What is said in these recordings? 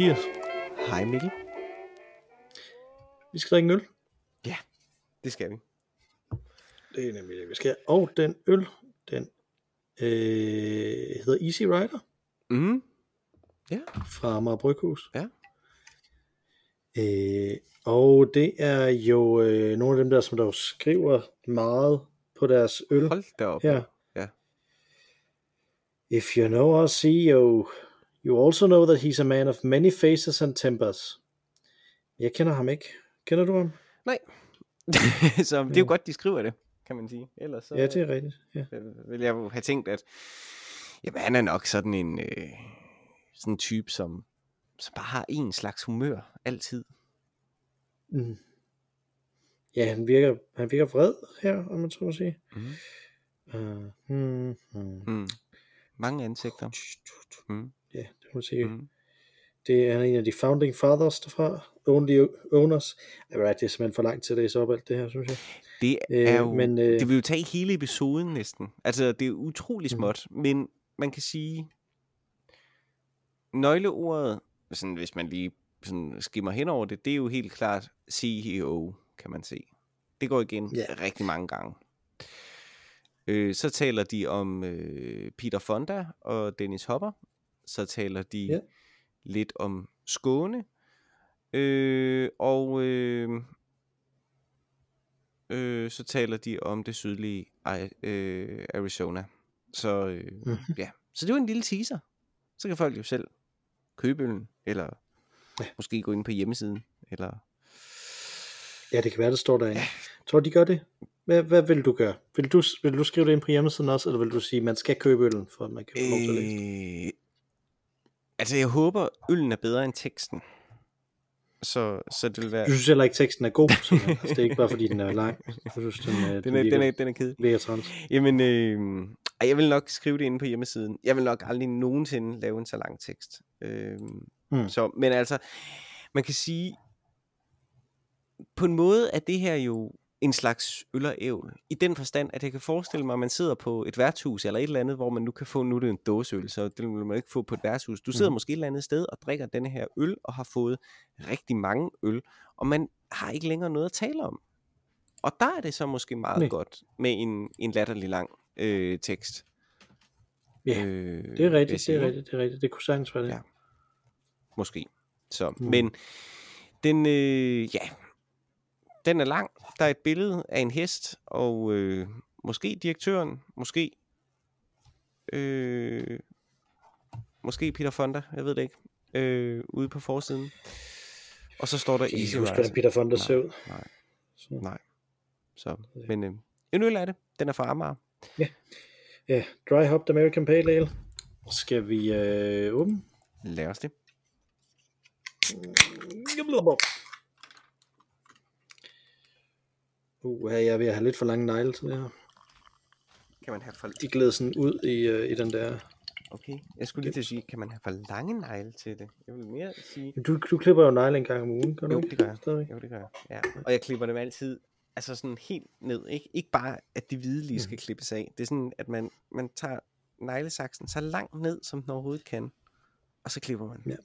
Mathias. Hej Mikkel. Vi skal drikke en øl. Ja, det skal vi. Det er nemlig det, vi skal. Og den øl, den øh, hedder Easy Rider Mm. Ja, fra Amager Bryghus. Ja. Øh, og det er jo øh, nogle af dem der, som der jo skriver meget på deres øl. hold da op. her. Ja. If you know our CEO, you also know that he's a man of many faces and tempers. Jeg kender ham ikke. Kender du ham? Nej. så det er jo godt, de skriver det, kan man sige. Ellers så Ja, det er rigtigt. Ja. øh, vil jeg jo have tænkt, at jamen, han er nok sådan en øh, sådan en type, som, som bare har en slags humør altid. Mm. Ja, han virker, han virker vred her, om man så må sige. Mm. Uh, hmm, hmm. Mm. Mange ansigter. Mm. Må man sige. Mm. Det er en af de founding fathers derfra. Only owners. Det er simpelthen for langt til at læse op alt det her, synes jeg. Det Øh, er jo, men, øh, det vil jo tage hele episoden næsten. Altså, det er utrolig Mhm. småt, mm. men man kan sige, nøgleordet, sådan, hvis man lige sådan skimmer hen over det, det er jo helt klart CEO, kan man se. Det går igen Ja. rigtig mange gange. Øh, så taler de om øh, Peter Fonda og Dennis Hopper. Så taler de Ja. lidt om Skåne. Øh, og øh, øh, så taler de om det sydlige øh, Arizona. Så øh, Mhm. ja, så det var en lille teaser. Så kan folk jo selv købe øllen, eller Ja. ja. måske gå ind på hjemmesiden, eller Ja, det kan være, det står derinde. Tror du, de gør det? Hvad, hvad vil du gøre? Vil du, vil du skrive det ind på hjemmesiden også, eller vil du sige, at man skal købe øllen, for at man kan få lov til at læse altså, jeg håber, øllen er bedre end teksten. Så, så det vil være... Du synes heller ikke, teksten er god, så altså, det er ikke bare, fordi den er lang. Jeg synes, den, øh, Den er, den er, den er kedelig. virker træls. Jamen, øh, jeg vil nok skrive det inde på hjemmesiden. Jeg vil nok aldrig nogensinde lave en så lang tekst. Øh, Hmm. så, men altså, man kan sige, på en måde er det her jo en slags øl og ævl. I den forstand, at jeg kan forestille mig, at man sidder på et værtshus eller et eller andet, hvor man nu kan få, nu er det en dåseøl, så det vil man ikke få på et værtshus. Du sidder Mhm. måske et eller andet sted og drikker denne her øl, og har fået rigtig mange øl, og man har ikke længere noget at tale om. Og der er det så måske meget Nej. godt med en, en latterlig lang øh, tekst. Ja, øh, det er rigtigt, det er rigtigt, det er rigtigt. Det kunne sagtens være det. Ja. Måske. Så, Mm. mm. men den, øh, ja, den er lang. Der er et billede af en hest, og øh, måske direktøren, måske, øh, måske Peter Fonda, jeg ved det ikke, øh, ude på forsiden. Og så står der Jeg Easy ikke huske, Rider. hvordan Peter Fonda ser ud. Nej, Så. nej. Så, men øh, en øl er det. Den er fra Amager. Ja, Dry Hopped American Pale Ale. Skal vi øh, åbne? Lad os det. Uh, jeg er ved at have lidt for lange negle til det her. Kan man have for... De glæder sådan ud i, øh, i den der... Okay, jeg skulle lige til at sige, kan man have for lange negle til det? Jeg vil mere sige... Du, du klipper jo negle en gang om ugen, gør du Jo, det gør jeg. Stadigvæk. Jo, det gør jeg. Ja. Og jeg klipper dem altid, altså sådan helt ned. Ikke, ikke bare, at de hvide lige skal klippes af. Det er sådan, at man, man tager neglesaksen så langt ned, som den overhovedet kan. Og så klipper man. Ja.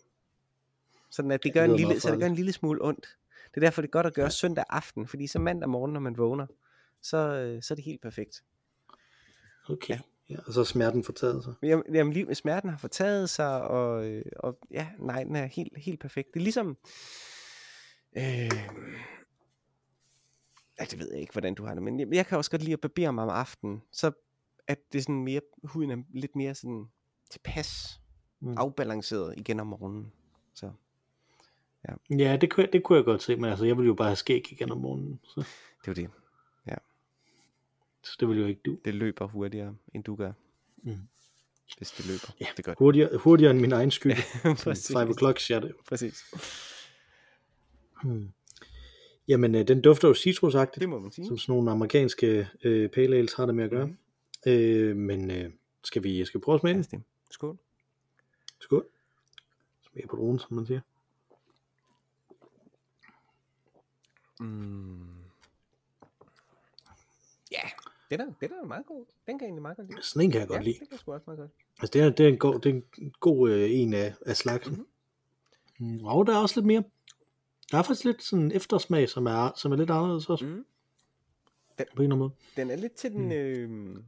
Sådan at det det gør, en lyder lille, så det gør en lille smule ondt. Det er derfor, det er godt at gøre søndag aften. Fordi så mandag morgen, når man vågner, så, øh, så er det helt perfekt. Okay. Ja. Ja. og så er smerten fortaget sig. Jamen, jamen lige, smerten har fortaget sig, og, øh, og ja, nej, den er helt, helt perfekt. Det er ligesom, øh, ja, det ved jeg ikke, hvordan du har det, men jeg, jeg kan også godt lide at barbere mig om aftenen, så at det er sådan mere, huden er lidt mere sådan tilpas, mm. afbalanceret igen om morgenen. Så Ja, det kunne, det kunne jeg godt se, men altså, jeg ville jo bare have skæg igen om morgenen. Så, det jo det. så det ville jo ikke du. Det løber hurtigere, end du gør, Mm. hvis det løber. Ja, det gør det. Hurtigere, hurtigere end min egen skygge. Præcis. 5 o'clock shadow. Præcis. Hmm. Jamen, øh, den dufter jo citrusagtigt, Det må man sige. som sådan nogle amerikanske øh, pale ales har det med at gøre. Mhm. Øh, men øh, skal, vi, skal vi prøve at smage den? det. Skål. Skål. Smag på dronen, som man siger. Mm. Ja, den er, den er meget god. Den kan jeg egentlig meget godt lide. Sådan en kan jeg godt ja, lide. det kan sgu også meget godt. Altså, det er, det er en god, det er en god øh, en af, af slagsen. Mm. Og der er også lidt mere. Der er faktisk lidt sådan en eftersmag, som er, som er lidt anderledes også. Mm. På en eller anden måde. Den er lidt til den, Mm. øh,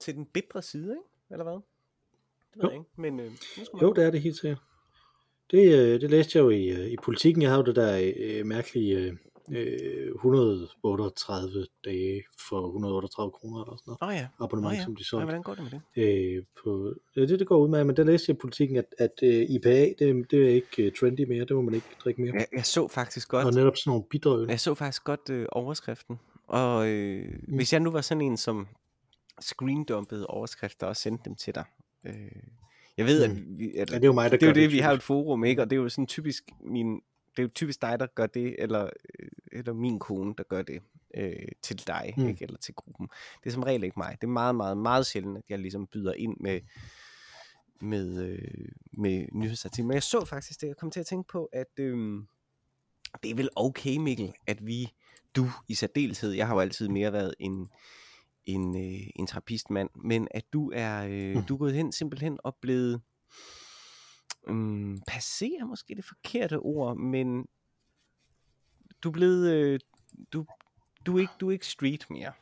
til den bitre side, ikke? Eller hvad? Det Jo. jeg ikke, men øh, Jo, det er det helt sikkert. Det, øh, det læste jeg jo i, øh, i politikken. Jeg jo det der øh, mærkelige øh, øh, 138 dage for 138 kroner eller sådan noget. Oh, ja, Abonnement, Nå ja. som de ja, solgte. hvordan går det med det? Øh, på, ja, det, det går ud med, men der læste jeg politikken, at, at øh, IPA, det, det er ikke øh, trendy mere, det må man ikke drikke mere. Jeg, jeg så faktisk godt, Og netop sådan nogle bitre øl. jeg så faktisk godt øh, overskriften, og øh, mm. hvis jeg nu var sådan en, som screendumpede overskrifter og sendte dem til dig, øh, jeg ved, at, Mm. vi, at Ja, det er jo mig, der det er gør det, vi har et forum, ikke? Og det er jo sådan typisk min, det er jo typisk dig, der gør det, eller, øh, eller min kone, der gør det øh, til dig, Mm. ikke? Eller til gruppen. Det er som regel ikke mig. Det er meget, meget, meget sjældent, at jeg ligesom byder ind med, med, øh, med nyhedsartikler. Men jeg så faktisk det, jeg kom til at tænke på, at øh, det er vel okay, Mikkel, at vi, du i særdeleshed, jeg har jo altid mere været en, en, øh, en trappistmand, men at du er, øh, Mm. du er gået hen simpelthen og blevet, um, passé er måske det forkerte ord, men du er blevet, øh, du, du, er ikke, du er ikke street mere.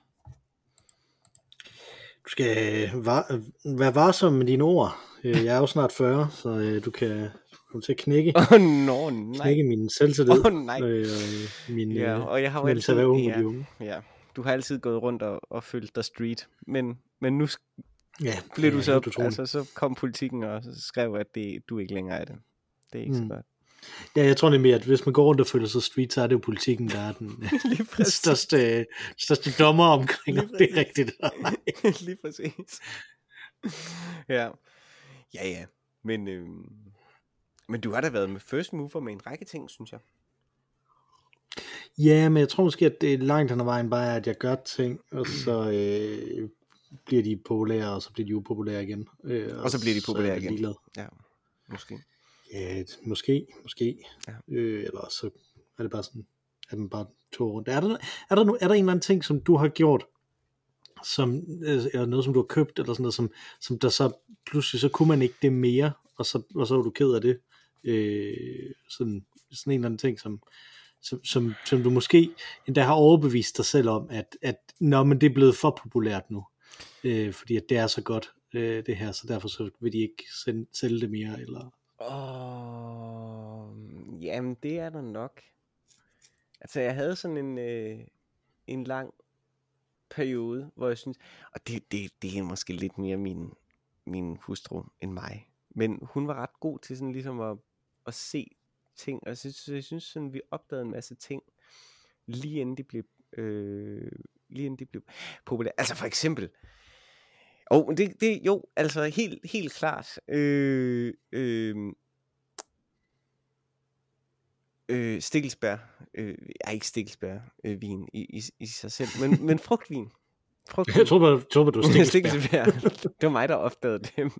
Du skal var, være varsom med dine ord. Øh, Jeg er jo snart 40, så øh, du kan komme til at knække, oh, nå, nej. knække min selvtillid. Oh, nej. Øh, min Ja, øh, og jeg har jo altid, ja, ja, du har altid gået rundt og, og følt dig street, men, men nu Ja, blev du så, altså så kom politikken og så skrev, at det, du ikke længere er det. Det er ikke mm. Så godt. Ja, jeg tror nemlig, at hvis man går rundt og føler sig street, så er det jo politikken, der er den største, største dommer omkring, om det er rigtigt. eller ej. Lige præcis. ja. Ja, ja. Men, øhm, men du har da været med first mover med en række ting, synes jeg. Ja, men jeg tror måske, at det er langt hen ad vejen bare, at jeg gør ting, og så øh, bliver de populære, og så bliver de upopulære igen. Øh, Og så bliver de populære igen. ligeglad. Ja, måske. Ja, måske, måske. Ja. Øh, eller så er det bare sådan, at man bare tog rundt. Er der, er, der, no- er der en eller anden ting, som du har gjort, som, øh, eller noget, som du har købt, eller sådan noget, som, som der så pludselig, så kunne man ikke det mere, og så, og så var du ked af det. Øh, sådan, sådan en eller anden ting, som, som, som, som du måske endda har overbevist dig selv om, at, at nå, men det er blevet for populært nu, øh, fordi at det er så godt, øh, det her, så derfor så vil de ikke sende, sælge det mere, eller Åh, jamen det er der nok. Altså jeg havde sådan en, øh, en lang periode, hvor jeg synes, og det, det, det er måske lidt mere min, min hustru end mig, men hun var ret god til sådan ligesom at, at se ting, og jeg synes, jeg synes sådan, vi opdagede en masse ting, lige inden de blev, øh, lige inden de blev populære. Altså for eksempel, og oh, det, det, jo, altså helt, helt klart, øh, øh, øh, Stikkelsbær, øh, ja, ikke Stikkelsbær øh, vin i, i, i sig selv, men, men frugtvin. frugtvin. Jeg tror jeg tror bare du er stikkelsbær. Stikkelsbær. Det var mig, der opdagede dem.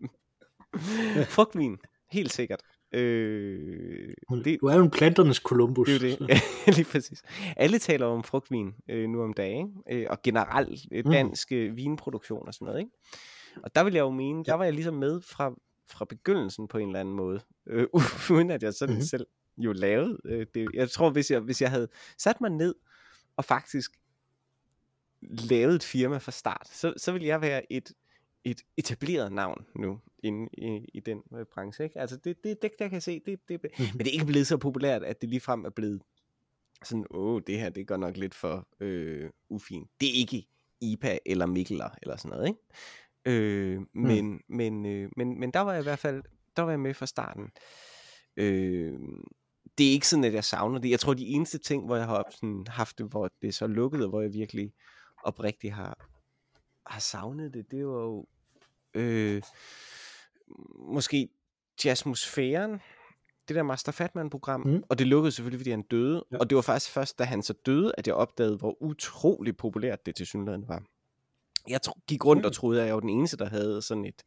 frugtvin, helt sikkert. Øh, det, Du er jo en planternes Columbus. det er jo det. Ja, lige præcis. Alle taler om frugtvin øh, nu om dagen, ikke? Øh, og generelt øh, Mm. dansk øh, vinproduktion og sådan noget. Ikke? Og der vil jeg jo mene, der var jeg ligesom med fra, fra begyndelsen på en eller anden måde, øh, uden at jeg sådan Mhm. mm-hmm. selv jo lavede øh, det. Jeg tror, hvis jeg, hvis jeg havde sat mig ned og faktisk lavet et firma fra start, så, så ville jeg være et, et etableret navn nu inde i, i den øh, branche. Ikke? Altså det, det, det, der kan jeg se, det, det, Mhm. men det er ikke blevet så populært, at det ligefrem er blevet sådan, åh, det her, det går nok lidt for øh, ufint. Det er ikke IPA eller Mikkeler eller sådan noget, ikke? Øh, men, mm. men, øh, men, men der var jeg i hvert fald, der var jeg med fra starten. Øh, det er ikke sådan, at jeg savner det. Jeg tror, de eneste ting, hvor jeg har sådan, haft det, hvor det er så lukket, og hvor jeg virkelig oprigtigt har, har savnet det, det var jo øh, måske jazzmosfæren, det der Master Fatman-program, Mm. og det lukkede selvfølgelig, fordi han døde, Ja. og det var faktisk først, da han så døde, at jeg opdagede, hvor utrolig populært det til synligheden var. Jeg tro, gik rundt og Mm. troede, at jeg var den eneste, der havde sådan et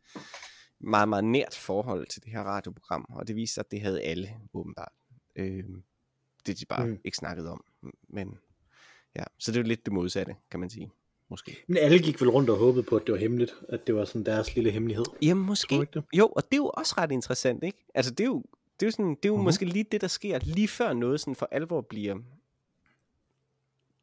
meget, meget nært forhold til det her radioprogram, og det viste sig, at det havde alle, åbenbart. Øh, det de bare Mm. mm. ikke snakkede om, men ja, så det er jo lidt det modsatte, kan man sige. Måske. Men alle gik vel rundt og håbede på, at det var hemmeligt, at det var sådan deres lille hemmelighed. Jamen måske. ikke det? Jo, og det er jo også ret interessant, ikke? Altså det er jo, det er jo, sådan, det er jo Mhm. måske lige det, der sker lige før noget sådan for alvor bliver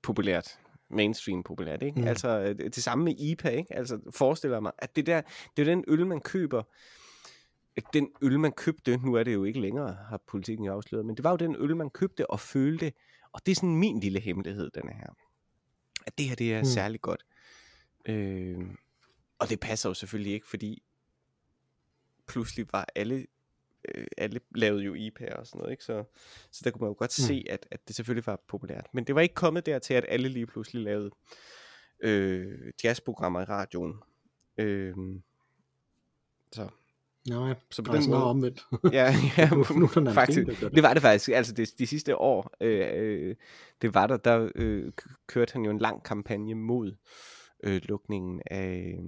populært mainstream populært, ikke? Mm. Altså øh, det samme med IPA, ikke? Altså forestiller mig, at det der, det er den øl, man køber, den øl, man købte, nu er det jo ikke længere, har politikken jo afsløret, men det var jo den øl, man købte og følte, og det er sådan min lille hemmelighed, den her. At det her, det er Mm. særlig godt. Øh, og det passer jo selvfølgelig ikke, fordi pludselig var alle øh, alle lavede jo IPA og sådan noget, ikke? Så, så der kunne man jo godt Mm. se, at, at det selvfølgelig var populært. Men det var ikke kommet dertil, at alle lige pludselig lavede øh, jazzprogrammer i radioen. Øh, så, Nej, så på nej, den noget måde, omvendt. ja, ja Nu- nu er faktisk, det. det var det faktisk, altså det, de sidste år, øh, øh, det var der, der øh, kørte han jo en lang kampagne mod øh, lukningen af,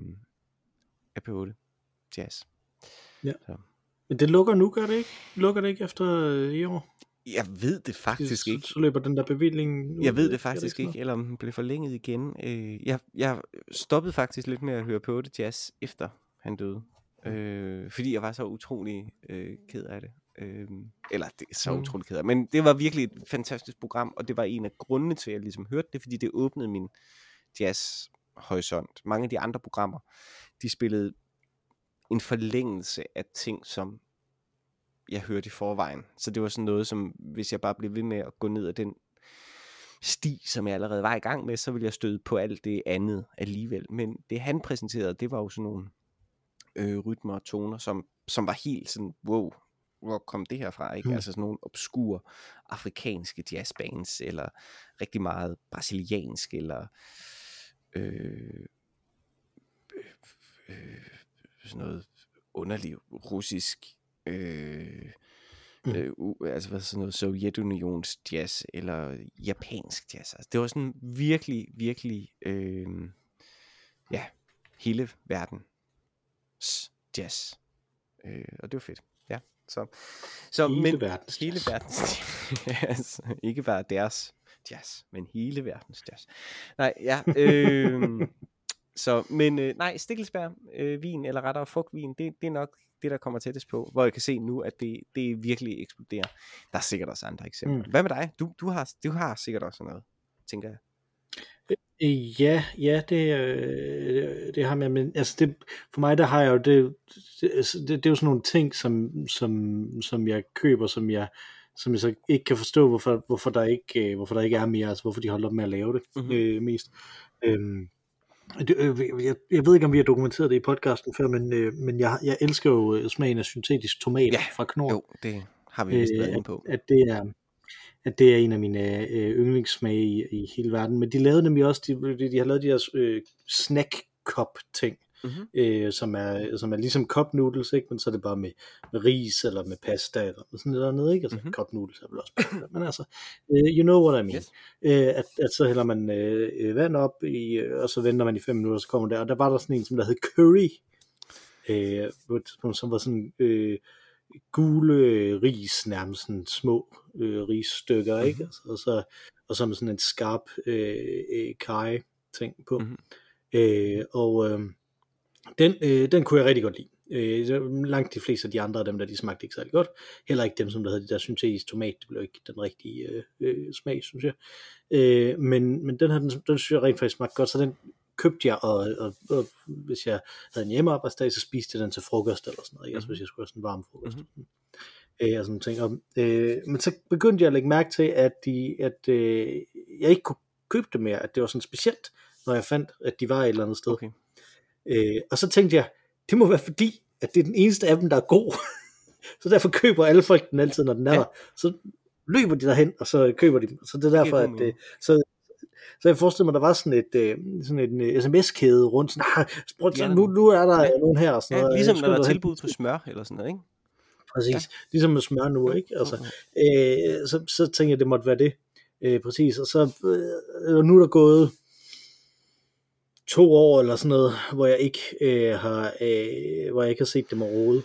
af P8 Jazz. Men det lukker nu, gør det ikke? Lukker det ikke efter øh, i år? Jeg ved det faktisk så, ikke. Så løber den der bevilling ud. Jeg ved det faktisk sådan ikke, eller om den blev forlænget igen. Øh, jeg, jeg stoppede faktisk lidt med at høre på det jazz, efter han døde. Øh, fordi jeg var så utrolig øh, ked af det. Øh, eller det er så Mm. utrolig ked af Men det var virkelig et fantastisk program, og det var en af grundene til, at jeg ligesom hørte det, fordi det åbnede min jazz-horisont. Mange af de andre programmer, de spillede en forlængelse af ting, som jeg hørte i forvejen. Så det var sådan noget, som hvis jeg bare blev ved med at gå ned ad den sti, som jeg allerede var i gang med, så ville jeg støde på alt det andet alligevel. Men det han præsenterede, det var jo sådan nogle øh, rytmer og toner, som, som var helt sådan, wow, hvor kom det her fra? Ikke? Mm. Altså sådan nogle obskure afrikanske jazzbands, eller rigtig meget brasiliansk, eller øh, øh, øh, sådan noget underlig russisk øh, Mm. øh, altså hvad sådan noget Sovjetunions jazz eller japansk jazz. Altså, det var sådan virkelig, virkelig øh, ja, hele verden jazz. Øh, og det var fedt. Ja, så, så Hele men, verdens hele jazz. verdens jazz. Ikke bare deres jazz, men hele verdens jazz. Nej, ja. Øh, så, men øh, nej, Stikkelsbær øh, vin, eller rettere frugtvin, det, det er nok det, der kommer tættest på, hvor jeg kan se nu, at det, det virkelig eksploderer. Der er sikkert også andre eksempler. Mm. Hvad med dig? Du, du, har, du har sikkert også noget, tænker jeg. Ja, ja, det, øh, det har jeg, men altså det, for mig der har jeg jo det, det, altså, det, det er jo sådan nogle ting, som, som, som jeg køber, som jeg, som jeg så ikke kan forstå, hvorfor, hvorfor, der ikke, øh, hvorfor der ikke er mere, altså hvorfor de holder op med at lave det Mhm. øh, mest. Øhm, det, øh, jeg, jeg ved ikke, om vi har dokumenteret det i podcasten før, men, øh, men jeg, jeg elsker jo øh, smagen af syntetisk tomat Ja, fra Knorr. Jo, det har vi vist været øh, inde på. at, at det er at det er en af mine øh, yndlingssmage i, i hele verden. Men de lavede nemlig også, de, de, de har lavet de her øh, snack cup ting, Mhm. øh, som, er, som er ligesom cup noodles, ikke? men så er det bare med, med ris eller med pasta eller sådan noget andet, ikke? Altså Mhm. mm-hmm. cup noodles er vel også pasta, men altså, øh, you know what I mean. Yes. Øh, at, at så hælder man øh, øh, vand op, i, øh, og så venter man i fem minutter, så kommer der, og der var der sådan en, som der hed curry, øh, som var sådan øh, gule øh, ris, nærmest sådan små øh, risstykker, mm-hmm. ikke? Altså, og, så, og så med sådan en skarp øh, øh, kaj ting på. Mhm. Øh, og øh, den, øh, den kunne jeg rigtig godt lide. Øh, langt de fleste af de andre af dem, der de smagte ikke særlig godt. Heller ikke dem, som der havde de der syntetisk tomat. Det blev ikke den rigtige øh, øh, smag, synes jeg. Øh, men, men den her, den, den synes jeg rent faktisk smagte godt, så den købte jeg, og, og, og hvis jeg havde en hjemmearbejdsdag, så spiste jeg den til frokost eller sådan noget. Ikke? Altså Mhm. hvis jeg skulle have sådan en varm frokost. Mhm. Mm-hmm. Øh, og sådan ting. Og, øh, men så begyndte jeg at lægge mærke til, at, de, at øh, jeg ikke kunne købe det mere, at det var sådan specielt, når jeg fandt, at de var et eller andet sted. Okay. Øh, og så tænkte jeg, det må være fordi, at det er den eneste af dem, der er god. så derfor køber alle folk den altid, når den er Ja. der. Så løber de derhen, og så køber de dem. Så det er derfor, at... Øh, så, så jeg forestiller mig, der var sådan et øh, sådan en øh, sms-kæde rundt. Sådan, ah, prøv, Ja. ja. nu, nu er der Ja. nogen her. Og sådan Ja, noget. ligesom når der er tilbud på smør eller sådan noget, ikke? Præcis. Ja. Ligesom med smør nu, ikke? Altså, øh, så, så tænkte jeg, det måtte være det. Øh, præcis. Og så øh, nu er der gået to år eller sådan noget, hvor jeg ikke øh, har, øh, hvor jeg ikke har set dem overhovedet.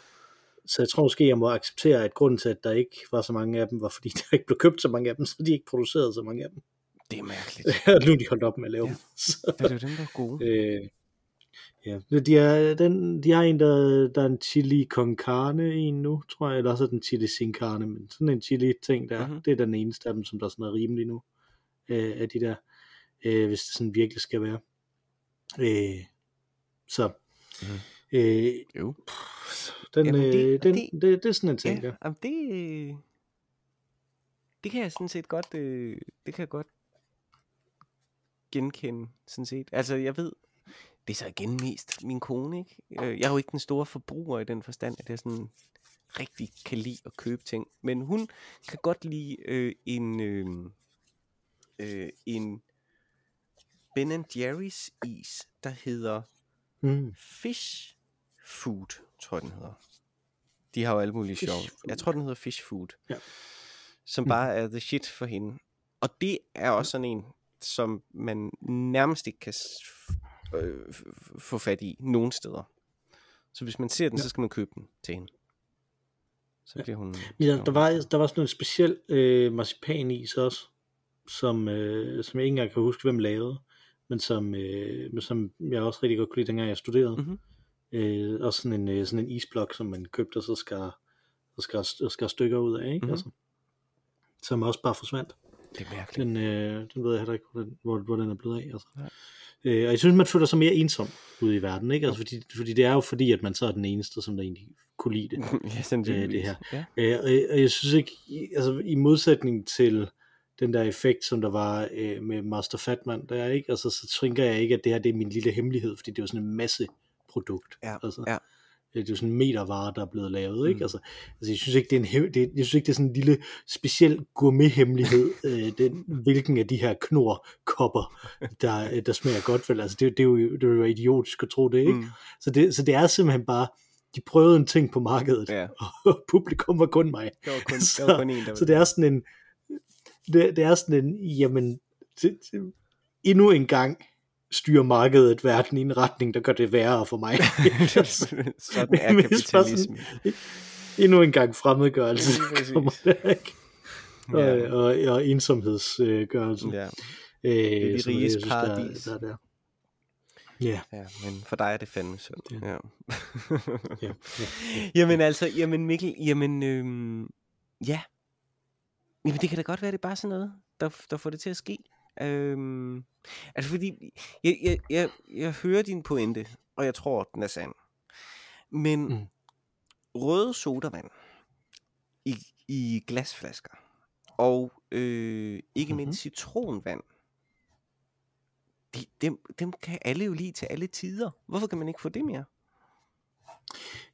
Så jeg tror måske, jeg må acceptere, at grunden til, at der ikke var så mange af dem, var fordi der ikke blev købt så mange af dem, så de ikke producerede så mange af dem. Det er mærkeligt. nu er de holdt op med at lave Ja. dem. Så, Det er jo dem, der er gode. øh, ja, de, er, den, de har en, der, der er en chili con carne en nu, tror jeg, eller også er den chili sin carne, men sådan en chili ting der, Mhm. mm-hmm. det er den eneste af dem, som der er sådan noget rimelig nu, øh, af de der, øh, hvis det sådan virkelig skal være. Øh, så, Mhm. øh, Jo. den, Jamen, det- øh, den, det- det, det, det er sådan en ting Ja, der. jamen det, øh, det kan jeg sådan set godt, øh, det kan jeg godt genkende, sådan set. Altså, jeg ved, det er så igen mest min kone, ikke? Øh, Jeg er jo ikke den store forbruger i den forstand, at jeg sådan rigtig kan lide at købe ting. Men hun kan godt lide øh, en, øh, øh, en Ben Jerry's is, der hedder Mm. Fish Food, tror jeg den hedder. De har jo alle mulige sjove. Jeg tror, den hedder Fish Food. Ja. Som Mhm. bare er the shit for hende. Og det er også sådan en, som man nærmest ikke kan øh, få fat i nogen steder. Så hvis man ser den, Ja. så skal man købe den til hende. Så Ja. bliver hun... Ja, der var, der var sådan en speciel øh, marcipanis også, som, øh, som jeg ikke engang kan huske, hvem lavede, men som, øh, men som jeg også rigtig godt kunne lide, dengang jeg studerede. Mhm. Øh, også sådan en, øh, sådan en isblok, som man købte, og så skar, så skar, skar stykker ud af, ikke? Mhm. Mm-hmm. Altså, som også bare forsvandt. Det er mærkeligt. Den, øh, den ved jeg heller ikke, hvor den, hvor, hvor den er blevet af. Altså. Nej. Øh, og jeg synes, man føler sig mere ensom ude i verden, ikke? Altså, fordi, fordi det er jo fordi, at man så er den eneste, som der egentlig kunne lide det. ja, sandsynligvis. her. Ja. Øh, og, jeg- og jeg synes ikke, altså i modsætning til den der effekt, som der var øh, med Master Fatman, der ikke, altså så tænker jeg ikke, at det her det er min lille hemmelighed, fordi det er jo sådan en masse produkt. Ja, altså, ja. Øh, Det er jo sådan en metervare, der er blevet lavet, ikke? Mm. Altså, altså, jeg synes ikke, det er en, det, jeg synes ikke, det er sådan en lille speciel gourmet-hemmelighed, øh, den, hvilken af de her knor-kopper, der, øh, der smager godt, vel? Altså, det, det, er jo, det er jo idiotisk at tro det, ikke? Mm. Så, det, så det er simpelthen bare, de prøvede en ting på markedet, ja. og publikum var kun mig. Der var kun, Så- der var kun en, der Så det er sådan en, det, det er sådan en, jamen, det, det, endnu en gang styrer markedet verden i en retning, der gør det værre for mig. sådan er kapitalisme. endnu en gang fremmedgørelse der, ikke? Og, Ja. og, og ensomhedsgørelse. Ja, Øh, de som jeg riges synes, der er- paradis. Der, er der. Ja, ja, men for dig er det fandme synd. Ja. Ja. ja, ja. jamen altså, jamen Mikkel, jamen, øhm, ja. Jamen det kan da godt være, det er bare sådan noget, der, der får det til at ske. Øhm, altså fordi, jeg, jeg, jeg, jeg hører din pointe, og jeg tror, den er sand. Men Mm. røde sodavand i, i glasflasker, og øh, ikke mindst citronvand, de, dem, dem kan alle jo lide til alle tider. Hvorfor kan man ikke få det mere?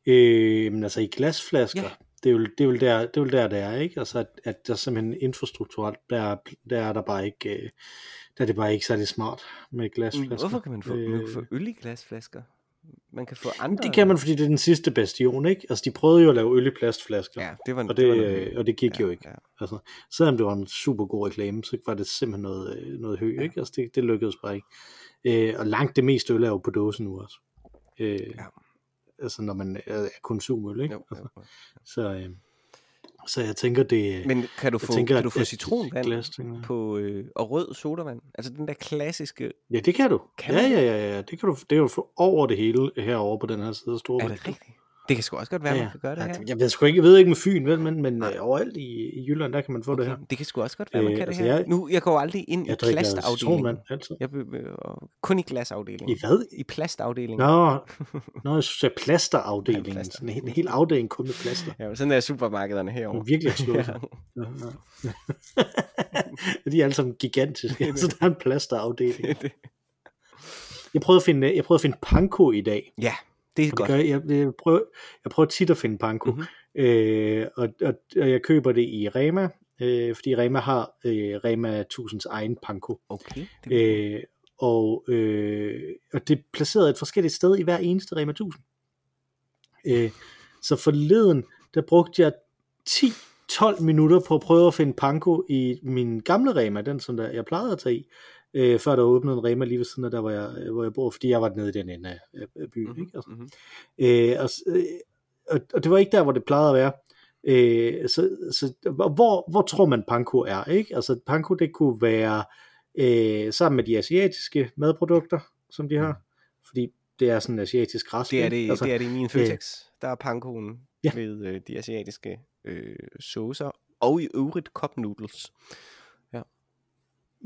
Øh, men altså i glasflasker, Ja. Det, er jo, det, er jo der, det er jo der, det er, ikke? Altså at, at der simpelthen infrastrukturelt, der, der er der bare ikke, øh, der er det bare ikke særlig smart med glasflasker. Hvorfor kan man få, øh, man kan få Øh, øl i glasflasker? Man kan få andre... Det kan man, fordi det er den sidste bastion, ikke? Altså de prøvede jo at lave øl i plastflasker, Ja, det var, og, det det, var noget øh, og det gik ja, jo ikke. Ja. Altså, selvom det var en super god reklame, så var det simpelthen noget, noget højt, Ja. ikke? Altså det, det lykkedes bare ikke. Øh, og langt det meste øl er jo på dåse nu også. Øh, Ja. Altså når man er, er konsumøl, ikke? Jo, Altså, jo, jo. så, øh, så jeg tænker, det Men kan du få, tænker, kan du få citronvand glasting- på, øh, og rød sodavand? Altså den der klassiske... Ja, det kan du. Kan ja, ja, ja, ja, det kan du, det kan du få over det hele herovre på den her side af Store. Er det rigtigt? Det kan sgu også godt være, Ja, man kan gøre det Ja, her. jeg ved sgu ikke, jeg ved ikke med Fyn, vel, men, men øh, overalt i, i Jylland, der kan man få det her. Okay, det kan sgu også godt være, man Øh, kan altså, det her. jeg- Nu, jeg går aldrig ind i Jeg drikker plastafdelingen. altid. Jeg be, og kun i glasafdelingen. I hvad? I plastafdelingen. Nå, Nå jeg synes, er plasterafdelingen. Ja, plaster. Sådan en, hel- en hel afdeling kun med plaster. Ja, sådan er supermarkederne Det herovre. er virkelig at slå sig. Ja, ja. de er alle sammen gigantiske. Så der er en plasterafdeling. Det- Jeg prøvede at finde, jeg prøvede at finde panko i dag. ja, det er Og det godt. gør, jeg, jeg, prøver, jeg prøver tit at finde panko. Mhm. Øh, og, og, og jeg køber det i Rema, øh, fordi Rema har øh, Rema 1000's egen panko. Okay. Det Øh, og, øh, og det er placeret et forskelligt sted i hver eneste Rema 1000. Øh, så forleden, der brugte jeg 10-12 minutter på at prøve at finde panko i min gamle Rema, den som der, jeg plejede at tage i, øh, før der åbnede en Rema lige ved siden af der, hvor jeg, hvor jeg bor, fordi jeg var nede i den ende af, byen. Mhm, Ikke? Altså, mhm. Øh, og, øh, og, og det var ikke der, hvor det plejede at være. Øh, så, så hvor, hvor tror man panko er? Ikke? Altså panko det kunne være øh, sammen med de asiatiske madprodukter, som de har, fordi det er sådan en asiatisk rest. Det er det, Altså, det, er det i min Føtex. Der er pankoen Ja. med øh, de asiatiske øh, saucer, og i øvrigt cup noodles.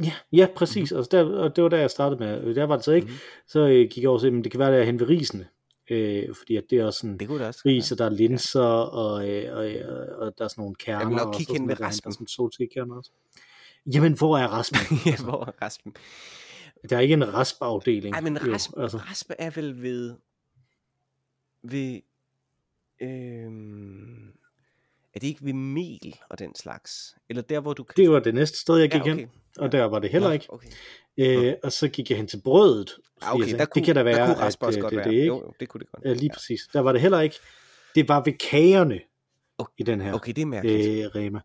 Ja, ja præcis. Mm-hmm. Altså der, og det var der, jeg startede med. Øh, Der var det så ikke. Mm-hmm. Så øh, gik jeg over til, at det kan være, at jeg er hen ved risene. Øh, fordi at det er også sådan Det også ris, og der er linser, og, øh, og, og, og der er sådan nogle kerner. Jeg vil nok kigge hen ved noget, der er. Sådan solsikkerner også. Jamen, hvor er raspen? ja, hvor er raspen? Der er ikke en raspafdeling. Ej, men jo, rasp, altså. raspe er vel ved... ved øhm, er det ikke ved mel og den slags? Eller der, hvor du kan... Det var det næste sted, jeg gik ja, ja, okay. hen, og der var det heller Nå, ikke. Okay. Øh, og så gik jeg hen til brødet. fordi Ja, okay, der kunne, det kan da være, der kunne at øh, godt det, være. det ikke. Jo, det kunne det godt Ja, være. lige præcis. Der var det heller ikke. Det var ved kagerne Okay. i den her Okay, det er mærkeligt. øh, Rema.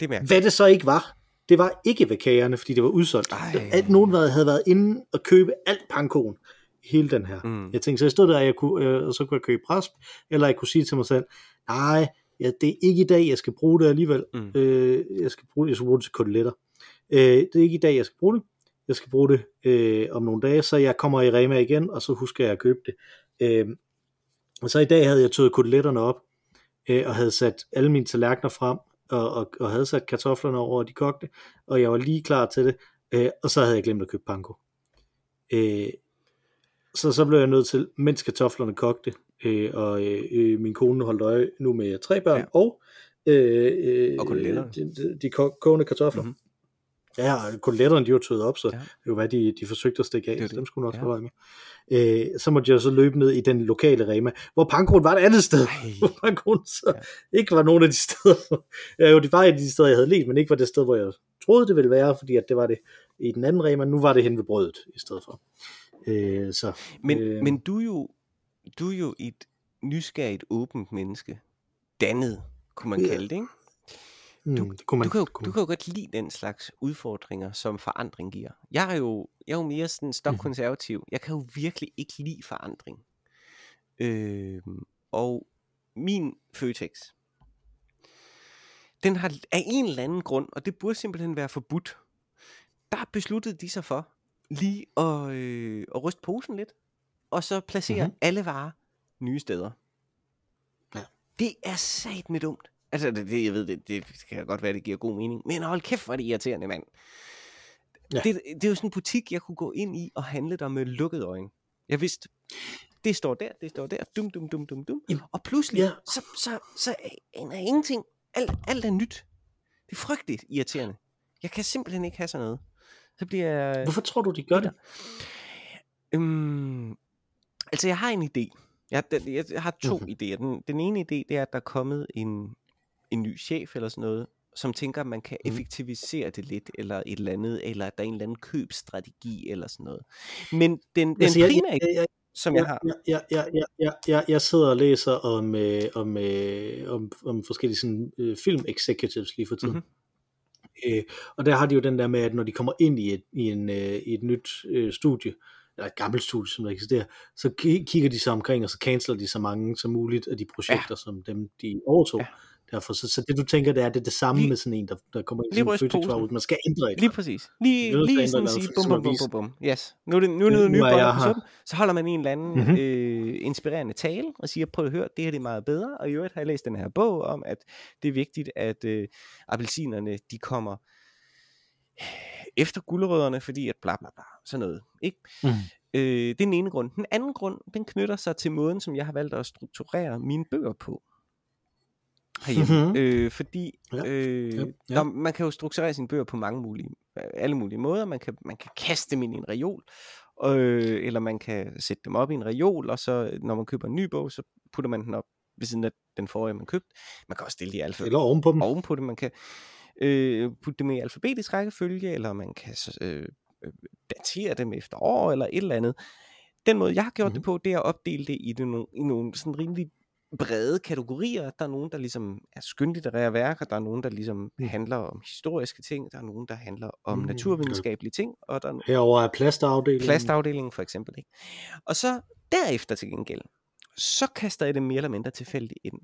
Det er mærkeligt. Hvad det så ikke var, det var ikke ved kagerne, fordi det var udsolgt. Ej. At nogen havde været inde og købe alt pankoen. Hele den her. Mm. Jeg tænkte, så jeg stod der, og, jeg kunne, øh, og så kunne jeg købe rasp, eller jeg kunne sige til mig selv, nej, ja, det er ikke i dag, jeg skal bruge det alligevel. Mm. Øh, jeg, skal bruge, jeg skal bruge det til koteletter. Øh, det er ikke i dag, jeg skal bruge det. Jeg skal bruge det øh, om nogle dage, så jeg kommer i Rema igen, og så husker jeg at købe det. Øh, og så i dag havde jeg tøjet koteletterne op, øh, og havde sat alle mine tallerkener frem, og, og, og havde sat kartoflerne over, og de kogte, og jeg var lige klar til det, øh, og så havde jeg glemt at købe panko. Øh, så, så blev jeg nødt til, mens kartoflerne kogte, øh, og øh, øh, min kone holdt øje nu med tre børn, Ja. og øh, øh, Og de, de, de ko- kogende kartofler. Mhm. Mm-hmm. Ja, koteletterne, de var tøet op, så Ja. det var hvad de, de forsøgte at stikke af, Det så dem skulle nok Ja. med. Øh, så måtte jeg så løbe ned i den lokale Rema, hvor pankoen var et andet sted. Ej. Hvor pankoen så ja. ikke var nogen af de steder, ja, jo, det var et af de steder, jeg havde let, men ikke var det sted, hvor jeg troede, det ville være, fordi at det var det i den anden Rema, nu var det hen ved brødet i stedet for. Øh, så, Men, øh, men du er jo, du er jo et nysgerrigt, åbent menneske. Dannet, kunne man Ja. kalde det, ikke? hmm, Du, det kunne man, du, kan jo, kunne du kan jo godt lide den slags udfordringer, som forandring giver. Jeg er jo, jeg er jo mere sådan stokkonservativ. Jeg kan jo virkelig ikke lide forandring. Øh, og min Føtex, den har af en eller anden grund, og det burde simpelthen være forbudt, der besluttede de sig for lige at, øh, at ryste posen lidt, og så placere Mhm. mm-hmm. alle varer nye steder. Ja. Det er sat med dumt. Altså, det, det, jeg ved, det, det kan godt være, det giver god mening. Men hold kæft, hvor er det irriterende, mand. Ja. Ja. Det, det er jo sådan en butik, jeg kunne gå ind i og handle der med lukkede øjne. Jeg vidste, det står der, det står der, dum, dum, dum, dum, dum. Jamen, Og pludselig, ja. så, så, så aner jeg ingenting. Alt, alt er nyt. Det er frygteligt irriterende. Jeg kan simpelthen ikke have sådan noget. Så bliver jeg... Hvorfor tror du, de gør det? Øhm, altså, jeg har en idé. Jeg, den, jeg, jeg har to Mhm. idéer. Den, den ene idé, det er, at der er kommet en, en ny chef eller sådan noget, som tænker, at man kan Mhm. effektivisere det lidt, eller et eller andet, eller at der er en eller anden købsstrategi, eller sådan noget. Men den, den Altså, jeg, primære idé, jeg, jeg, som jeg jeg, har... jeg, jeg, jeg, jeg, jeg, jeg, jeg sidder og læser om, øh, om, øh, om, om forskellige sådan, øh, film executives lige for tiden. Mhm. Mm-hmm. Øh, og der har de jo den der med, at når de kommer ind i et, i en, øh, i et nyt øh, studie, eller et gammelt studie, som der eksisterer, så ki- kigger de sig omkring, og så canceler de så mange som muligt af de projekter, ja. som dem de overtog. Ja. Derfor, så, så det du tænker, det er, det er det samme Lige- med sådan en, der, der kommer ind i lige sådan en ryst føtex posen. man skal ændre et. Lige præcis. Lige, lige at sådan sige, bum, som bum, bum, bum, bum. Yes. Nu er det, nu er Nu det nye boller på suppen. Så holder man en eller anden Mhm. øh, inspirerende tale og siger, prøv at høre, det her det er meget bedre. Og i øvrigt har jeg læst den her bog om, at det er vigtigt, at øh, appelsinerne, de kommer efter gulerødderne, fordi at bla bla bla, sådan noget. Ikke? Mm. Øh, det er den ene grund. Den anden grund, den knytter sig til måden, som jeg har valgt at strukturere mine bøger på. Mhm. øh, fordi Ja, øh, ja, ja. Man kan jo strukturere sine bøger på mange mulige, alle mulige måder. Man kan, man kan kaste dem ind i en reol, øh, eller man kan sætte dem op i en reol, og så når man køber en ny bog, så putter man den op ved siden af den forrige, man købte. Man kan også stille de alfa Eller ovenpå dem. ovenpå det. Man kan øh, putte dem i alfabetisk rækkefølge, eller man kan øh, øh, datere dem efter år, eller et eller andet. Den måde, jeg har gjort mm-hmm. det Mhm. på, det er at opdele det i, det nogle, i nogle sådan rimelig brede kategorier. Der er nogen, der ligesom er skønlitterære værker, der er nogen, der ligesom Mm. handler om historiske ting, der er nogen, der handler om Mm, naturvidenskabelige ting, og der er Herover er plastafdelingen. plastafdelingen for eksempel. Ikke? Og så derefter til gengæld, så kaster jeg det mere eller mindre tilfældigt ind.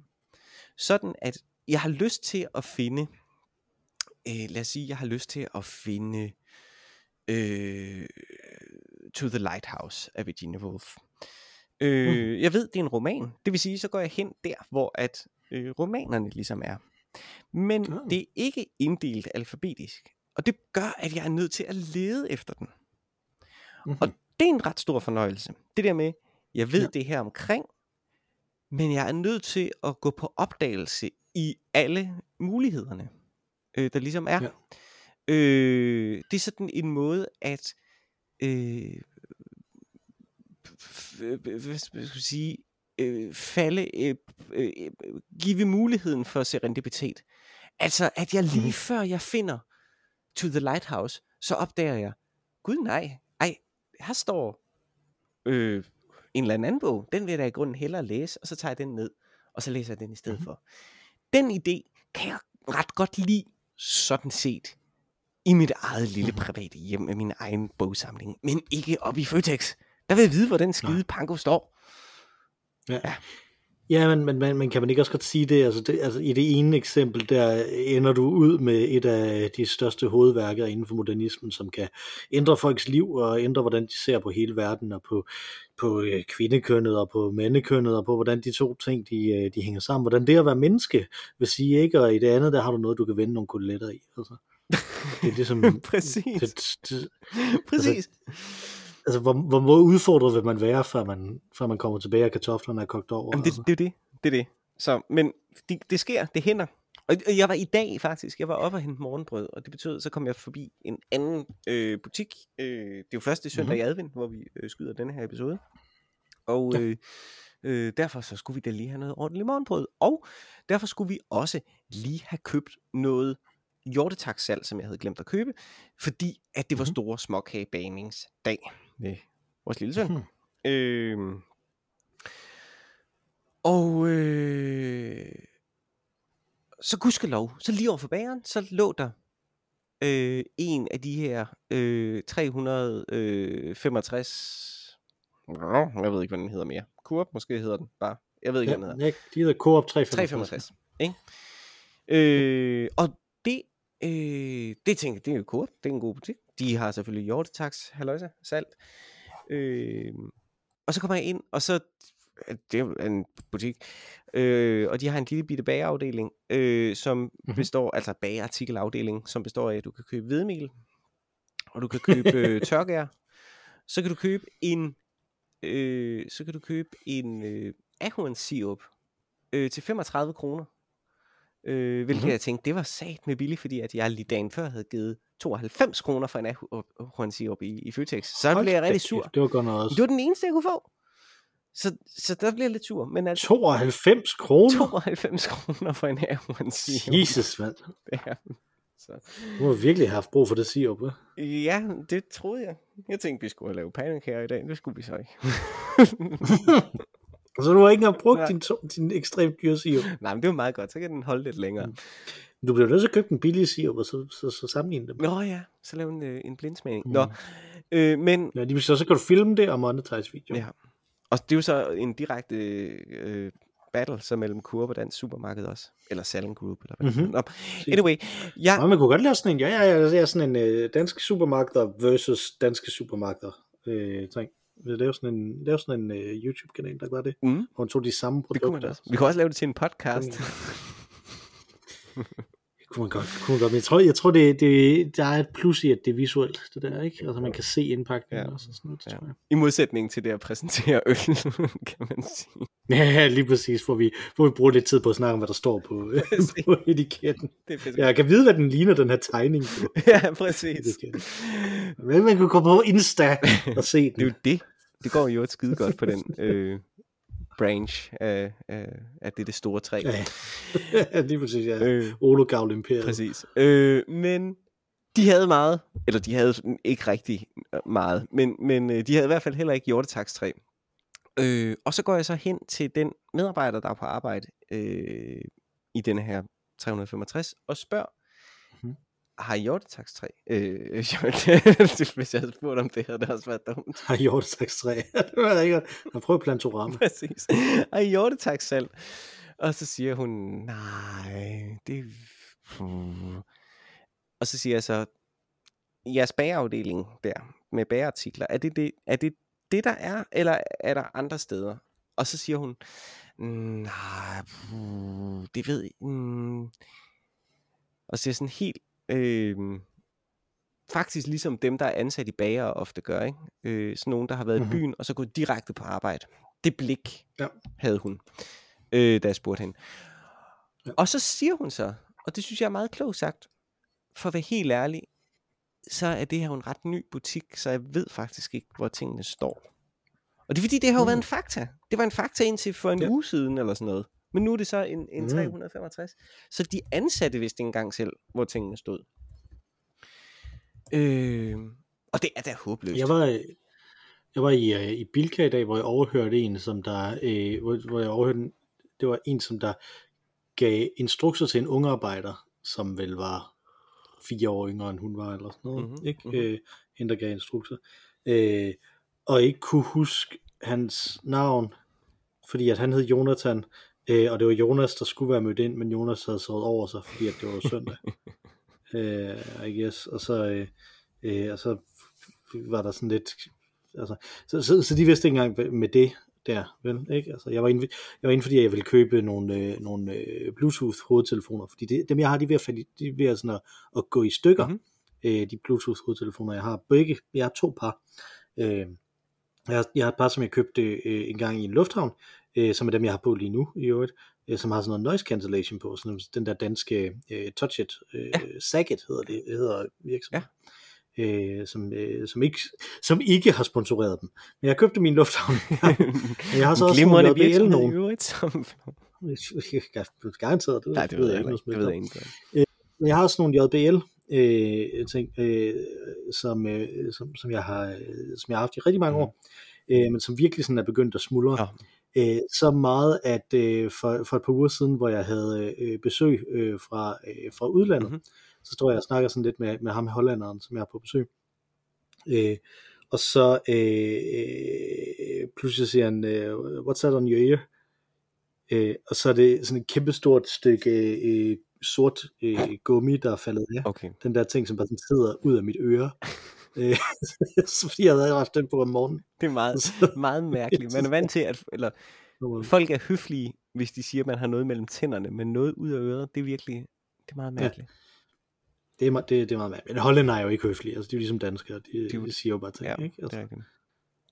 Sådan at jeg har lyst til at finde, øh, lad os sige, jeg har lyst til at finde øh, To the Lighthouse af Virginia Woolf. Øh, mm. Jeg ved, det er en roman. Det vil sige, så går jeg hen der, hvor at øh, romanerne ligesom er. Men Ah. det er ikke inddelt alfabetisk. Og det gør, at jeg er nødt til at lede efter den. Mm-hmm. Og det er en ret stor fornøjelse. Det der med, jeg ved ja. det her omkring, men jeg er nødt til at gå på opdagelse i alle mulighederne, øh, der ligesom er. Ja. Øh, det er sådan en måde at øh, øh, hvad skal jeg sige, øh, falde, øh, øh, øh, give muligheden for serendipitet. Altså, at jeg lige Mhm. før jeg finder To the Lighthouse, så opdager jeg, gud nej, ej, her står øh, en eller anden bog, den vil jeg da i grunden hellere læse, og så tager jeg den ned, og så læser jeg den i stedet Mhm. for. Den idé kan jeg ret godt lide, sådan set, i mit eget lille Mhm. private hjem med min egen bogsamling, men ikke op i Føtex. Der vil jeg vide, hvor den skide Nej. panko står. Ja, men, men, men, men kan man ikke også godt sige det? Altså, det, altså i det ene eksempel, der ender du ud med et af de største hovedværker inden for modernismen, som kan ændre folks liv og ændre, hvordan de ser på hele verden og på, på øh, kvindekønnet og på mandekønnet og på, hvordan de to ting, de, øh, de hænger sammen. Hvordan det at være menneske vil sige, ikke? Og i det andet, der har du noget, du kan vende nogle koteletter i. Altså, det er ligesom... Præcis. det, det, Præcis. altså, hvor, hvor, hvor udfordret vil man være, før man, før man kommer tilbage, og kartoflerne er kogt over? Jamen, det, altså. det er det. Det er det. Så, men det, det sker, det hænder. Og jeg var i dag faktisk, jeg var oppe og hente morgenbrød, og det betød, så kom jeg forbi en anden øh, butik. Øh, det er jo første søndag Mhm. mm-hmm. i advent, hvor vi øh, skyder denne her episode. Og Ja. øh, øh, derfor så skulle vi da lige have noget ordentligt morgenbrød. Og derfor skulle vi også lige have købt noget hjortetaksalt, som jeg havde glemt at købe, fordi at det var Mhm. store småkagebaningsdag med vores lille søn. Mhm. Øh, og øh, så gudskelov, så lige over for bageren, så lå der øh, en af de her øh, 365, Nå, jeg ved ikke, hvad den hedder mere. Coop måske hedder den bare. Jeg ved ikke, hvad den hedder. Ja, de hedder Coop 365. 365, ikke? Øh, og det, øh, det tænker jeg, det er jo Coop, det er en god butik. De har selvfølgelig hjortetaks, haløjse, salt. Øh, og så kommer jeg ind, og så, det er en butik, øh, og de har en lille bitte bagerafdeling, øh, som Mhm. mm-hmm. består, altså bagerartikelafdeling, som består af, at du kan købe hvedemel, og du kan købe øh, tørgær, så kan du købe en, øh, så kan du købe en øh, ahornsirup øh, til 35 kroner. Øh, hvilket Mhm. mm-hmm. jeg tænkte, det var sat med billigt, fordi at jeg lige dagen før havde givet 92 kroner for en ahornsirup i, i Føtex. Så Hold blev jeg rigtig sur. Det var godt også. Det var den eneste, jeg kunne få. Så, så der blev jeg lidt sur. Men altså, 92 kroner? 92 kroner for en ahornsirup. Jesus, mand. Ja. Så, Du har virkelig haft brug for det sirup, hva'? ja, det troede jeg. Jeg tænkte, vi skulle have lavet pandekager i dag. Det skulle vi så ikke. Så du har ikke engang brugt Nej. din, din ekstremt dyre sirup. Nej, men det var meget godt. Så kan den holde lidt længere. Mm. Du bliver nødt til at købe den billige sirup, og så, så, så sammenligne dem. Nå ja, så lave en, øh, en blindsmagning. Mm. Nå, øh, men Ja, de, så, så kan du filme det og monetize video. Ja. Og det er jo så en direkte øh, battle så mellem Coop og Dansk Supermarked også. Eller Salon Group. Eller hvad Mhm. mm-hmm. Nå, anyway, ja, Ja, man kunne godt lave sådan en, ja, ja, ja, sådan en øh, danske supermarkeder versus danske supermarkeder øh, ting. Er jo sådan en, jo sådan en øh, YouTube-kanal, der gør det. mm, Hvor man tog de samme det kunne produkter. man også. Vi kan også lave det til en podcast. Kunne man godt. Kunne man godt. Men jeg tror, jeg tror det, det, der er et plus i, at det er visuelt, det der, ikke? Altså man kan se indpakningen Ja. også og sådan noget, Ja. tror jeg. I modsætning til det at præsentere øl, kan man sige. Ja, lige præcis, hvor vi, hvor vi bruger lidt tid på at snakke om, hvad der står på, på etiketten. Det er. Ja, jeg kan vide, hvad den ligner, den her tegning på ja, præcis. Men man kunne komme på Insta og se Det er den. jo det. Det går jo et skide godt på den øh, branch af, af, af det, det store træ. Ja, lige præcis, ja. Øh, Ologavl Imperiet. Præcis. Øh, men de havde meget, eller de havde ikke rigtig meget, men, men øh, de havde i hvert fald heller ikke hjortetakstræ. Øh, og så går jeg så hen til den medarbejder, der er på arbejde øh, i denne her 365, og spørger. Har I hjortetakstræ? Øh, hvis jeg havde spurgt om det, havde det også været dumt. Har gjort 6-3. det var ikke. Jeg prøver plantorama. Præcis. Har I hjortetaksalg? Og så siger hun, nej, det... Og så siger jeg så, jeres bagerafdeling der, med bagerartikler, er det det, er det det, der er, eller er der andre steder? Og så siger hun, nej, det ved jeg, mm. og så sådan helt, øh, faktisk ligesom dem, der er ansat i bager ofte gør, ikke? Øh, sådan nogen, der har været mm-hmm. i byen, og så gået direkte på arbejde. Det blik ja. havde hun, øh, da jeg spurgte hende. Ja. Og så siger hun så, og det synes jeg er meget klogt sagt, for at være helt ærlig, så er det her jo en ret ny butik, så jeg ved faktisk ikke, hvor tingene står. Og det er fordi, det har jo mm. været en fakta. Det var en fakta indtil for en ja. uge siden, eller sådan noget. Men nu er det så en, en mm. 365. Så de ansatte vidste ikke engang selv, hvor tingene stod. Øh, og det er da håbløst. Jeg var, jeg var i, uh, i Bilka i dag, hvor jeg overhørte en, som der, uh, hvor, hvor jeg overhørte, det var en, som der gav instrukser til en unge arbejder, som vel var fire år yngre end hun var, eller sådan noget, mm-hmm, ikke? Mm-hmm. Øh, hende, der gav instrukser. Øh, og ikke kunne huske hans navn, fordi at han hed Jonathan, øh, og det var Jonas, der skulle være mødt ind, men Jonas havde sovet over sig, fordi at det var søndag. øh, I guess. Og så, øh, øh, og så var der sådan lidt, altså, så, så, så de vidste ikke engang med det, der, vel, ikke? Altså, jeg var inde, jeg var inde fordi jeg ville købe nogle, øh, nogle øh, Bluetooth hovedtelefoner, fordi det, dem jeg har, de er ved at, falde, de er ved at, sådan at, at gå i stykker, mm-hmm. øh, de Bluetooth hovedtelefoner, jeg har. Begge, jeg har to par. Øh, jeg, har, jeg har et par, som jeg købte øh, en gang i en lufthavn, øh, som er dem, jeg har på lige nu i øvrigt, øh, som har sådan noget noise cancellation på, sådan den der danske øh, Touch It, øh, ja. Saget hedder det, hedder virksomheden. Ja øh, som, øh, som, ikke, som ikke har sponsoreret dem. Men jeg købte min lufthavn. jeg har så også nogle JBL nogen. Øvrigt, som... Garanteret, det, Nej, det ved jeg ikke. Det ved jeg ikke. Øh, men jeg har også nogle JBL øh, ting, øh, som, øh, som, som, jeg har, som jeg har haft i rigtig mange mm. år, øh, men som virkelig sådan er begyndt at smuldre. Ja. Øh, så meget, at øh, for, for et par uger siden, hvor jeg havde øh, besøg øh, fra, øh, fra udlandet, mm-hmm så står jeg og snakker sådan lidt med, med ham hollanderen, som jeg er på besøg. Øh, og så øh, øh, pludselig siger han, øh, what's that on your ear? Øh, og så er det sådan et kæmpestort stykke øh, sort øh, gummi, der er faldet af. Okay. Den der ting, som bare sådan sidder ud af mit øre. Øh, så fordi jeg havde haft den på om morgenen. Det er meget, meget mærkeligt. Man er vant til, at eller, folk er høflige, hvis de siger, at man har noget mellem tænderne, men noget ud af øret, det er virkelig det er meget mærkeligt. Ja det er, det, det er meget mærkeligt. Men hollænder er jo ikke høflige, altså de er jo ligesom danskere, de, de, de siger jo bare ting, ja, ikke? Altså, det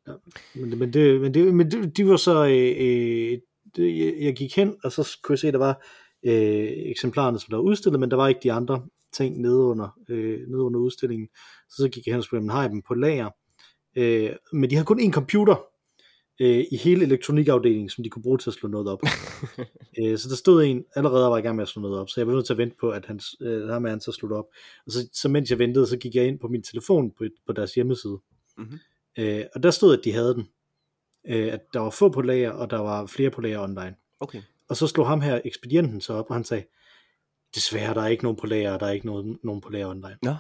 ja. Men, men, det, men, det, men det, de var så, øh, øh, det, jeg, jeg gik hen, og så kunne jeg se, at der var øh, eksemplarerne, som der var udstillet, men der var ikke de andre ting nede under, øh, nede under udstillingen. Så så gik jeg hen og spurgte, har jeg dem på lager? Øh, men de har kun én computer, øh, i hele elektronikafdelingen, som de kunne bruge til at slå noget op. øh, så der stod en allerede var i gang med at slå noget op, så jeg var nødt til at vente på, at han, øh, ham han så slog op. Og så, så mens jeg ventede, så gik jeg ind på min telefon på, på deres hjemmeside. Mm-hmm. Øh, og der stod, at de havde den. Øh, at der var få på lager, og der var flere på lager online. Okay. Og så slog ham her, ekspedienten, så op, og han sagde, desværre, der er ikke nogen på lager, der er ikke nogen, nogen på lager online. Nå.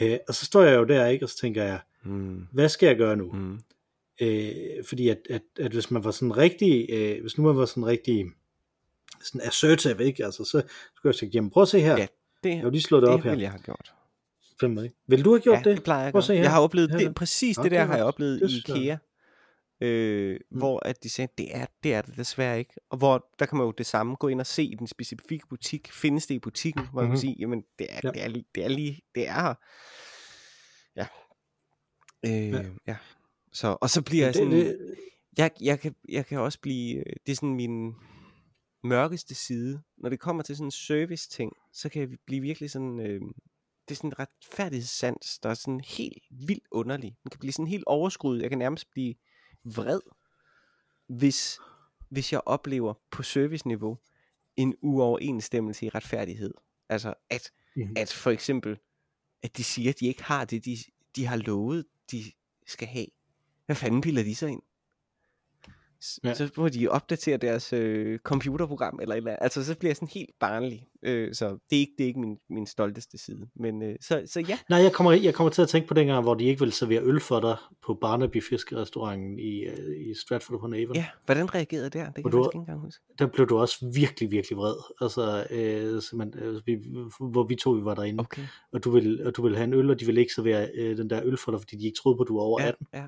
Øh, og så står jeg jo der, ikke, og så tænker jeg, mm. hvad skal jeg gøre nu? Mm. Øh, fordi at, at, at hvis man var sådan rigtig, øh, hvis nu man var sådan rigtig sådan assertive, ikke? Altså, så skulle jeg sige, jamen prøv at se her. Ja, det, jeg har lige slået det, det op her. Det jeg have gjort. Fem? Vil du have gjort ja, det? det plejer jeg at gøre. Jeg har oplevet det, præcis det der har jeg oplevet i IKEA. Øh, mm. hvor at de sagde, det er, det er det desværre ikke. Og hvor, der kan man jo det samme gå ind og se i den specifikke butik, findes det i butikken, hvor mm-hmm. man kan sige, jamen det er, ja. det, er, det er lige, det er her. Ja. Øh, ja. ja. Så, og så bliver jeg sådan, det, jeg, jeg, kan, jeg kan også blive, øh, det er sådan min mørkeste side, når det kommer til sådan en service ting, så kan jeg blive virkelig sådan, øh, det er sådan en retfærdighedssans, der er sådan helt vildt underlig. Den kan blive sådan helt overskruet, jeg kan nærmest blive vred, hvis, hvis jeg oplever på serviceniveau en uoverensstemmelse i retfærdighed. Altså at, mm. at for eksempel, at de siger, at de ikke har det, de, de har lovet, de skal have. Hvad fanden piller de så ind? Ja. Så må de opdatere deres øh, computerprogram eller eller. Altså, så bliver jeg sådan helt barnlig. Øh, så det er ikke, det er ikke min, min stolteste side. Men øh, så, så ja, Nej, jeg kommer, jeg kommer til at tænke på dengang, hvor de ikke ville servere øl for dig på Barnaby Fiskerestauranten i, øh, i Stratford upon Avon. ja. Hvordan reagerede der? Det kan Og jeg du ikke engang huske. Der blev du også virkelig, virkelig vred. Altså, øh, simpelthen, øh, vi, hvor vi to vi var derinde. Okay. og du vil, og du vil have en øl, og de vil ikke servere øh, den der øl for dig, fordi de ikke troede på, at du var over Ja, 18. ja.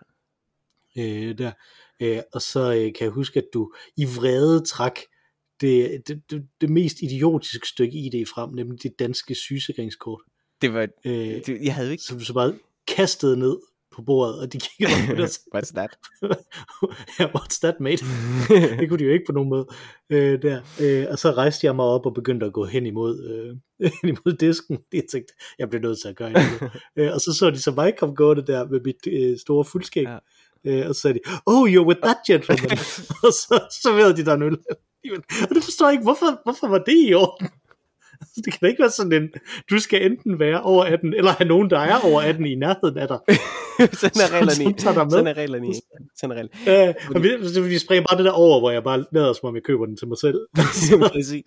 Øh, der. Øh, og så øh, kan jeg huske, at du i vrede trak det, det, det, det mest idiotiske stykke ID frem, nemlig det danske sygesikringskort, Det var, øh, det, jeg havde ikke... som du så bare kastede ned på bordet, og de kiggede på sagde, What's that? ja, what's that, mate? det kunne de jo ikke på nogen måde. Øh, der. Øh, og så rejste jeg mig op og begyndte at gå hen imod, øh, hen imod disken. Jeg tænkte, jeg blev nødt til at gøre det. øh, og så så de så mig komme gående der med mit øh, store fuldskæg. Ja. Øh, og så sagde de, oh, you're with that gentleman. og så serverede de der en øl. og det forstår jeg ikke, hvorfor, hvorfor var det i orden? Det kan da ikke være sådan en, du skal enten være over 18, eller have nogen, der er over 18 i nærheden af dig. sådan er reglerne ikke. med. Sådan er reglerne ikke. Sådan er reglerne. Øh, og vi, vi springer bare det der over, hvor jeg bare lader som om jeg køber den til mig selv. Præcis.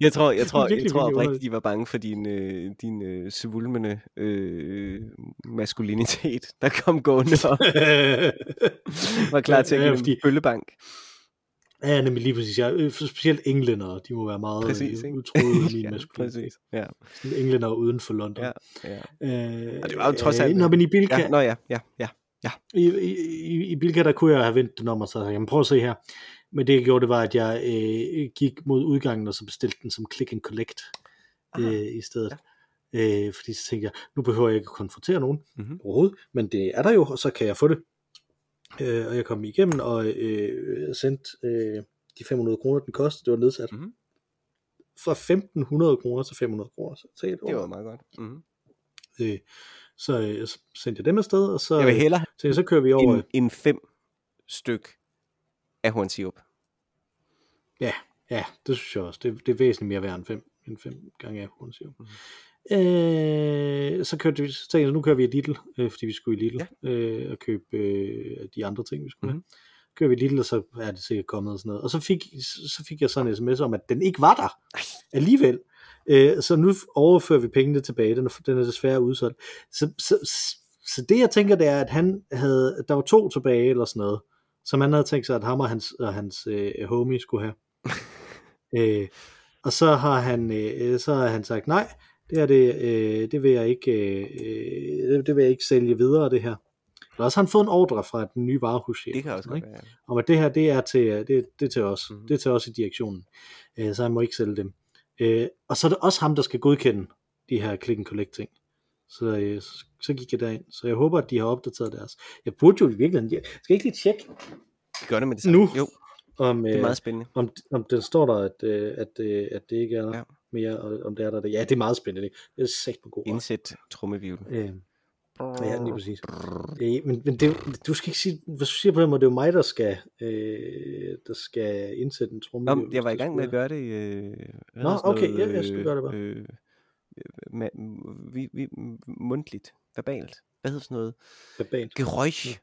Jeg tror, jeg tror, jeg tror oprigtigt, de var bange for din, øh, din øh, svulmende øh, maskulinitet, der kom gående og var klar til at Ja, give dem fordi- bøllebank. Ja, nemlig lige præcis. Jeg, øh, specielt englænder, de må være meget Præcis, øh, utroede i min ja, præcis. Ja, Sådan Englænder uden for London. ja, ja. Øh, Og det var jo trods alt- Øh, nå, men i Bilka, ja. Nå ja, ja, ja. i, i, i, i Bilka, der kunne jeg have vendt den om og så jamen prøv at se her. Men det jeg gjorde, det var, at jeg øh, gik mod udgangen, og så bestilte den som click and collect Aha. øh, i stedet. Ja. Øh, fordi så tænkte jeg, nu behøver jeg ikke at konfrontere nogen Mhm. overhovedet, men det er der jo, og så kan jeg få det. Øh, og jeg kom igennem og øh, sendte øh, de 500 kroner, den kostede, det var nedsat Mhm. fra 1500 kroner til 500 kroner. Så jeg tænkte, Det var meget godt. Mm-hmm. øh, så, øh, så sendte jeg dem afsted, og så, Jeg vil hellere så, så kører vi over. en, en fem styk af hornsirup. Ja, ja, det synes jeg også. Det, det er væsentligt mere værd end fem, end fem gange af hornsirup. Mhm. Mm. Øh, så kørte vi, så tænkte jeg, nu kører vi i Lidl, øh, fordi vi skulle i Lidl Ja. øh, og købe øh, de andre ting, vi skulle Mhm. have. Kører vi i Lidl, og så er det sikkert kommet og sådan noget. Og så fik, så fik jeg sådan en sms om, at den ikke var der alligevel. Øh, så nu overfører vi pengene tilbage. Den er, den er desværre udsolgt. Så, så, så det jeg tænker, det er, at han havde, der var to tilbage eller sådan noget, som han havde tænkt sig, at ham og hans, og hans øh, homie skulle have. øh, og så har han, øh, så har han sagt, nej, det er det, øh, det vil jeg ikke, øh, det, det vil jeg ikke sælge videre, det her. Eller også har han fået en ordre fra den nye varehuschef. Det kan også ikke? godt være. om at det her, det er til, det, det er til os. Mhm. Mm. Det er til os i direktionen. Øh, så han må ikke sælge dem. Øh, og så er det også ham, der skal godkende de her click and collect ting. Så, øh, så, gik jeg derind. Så jeg håber, at de har opdateret deres. Jeg burde jo i virkeligheden, jeg skal ikke lige tjekke, Vi gør det med det samme. Nu. Jo, om, det er øh, meget spændende. om, om den står der, at, øh, at, øh, at det ikke er der Ja. Ja. mere, om det er der. Ja, det er meget spændende. Det er sæt på god. Indsæt trummevivl. Øh, ja, lige præcis. Øh, men men det, du skal ikke sige, hvis du siger på den måde, det er jo mig, der skal, øh, der skal indsætte en tromme. Nå, jeg var i gang med at gøre det. Øh, hvad Nå, okay, noget, ja, jeg skal gøre det bare. Øh, ma- vi, vi, mundtligt, verbalt. Hvad hedder sådan noget? Verbalt. Geräusch.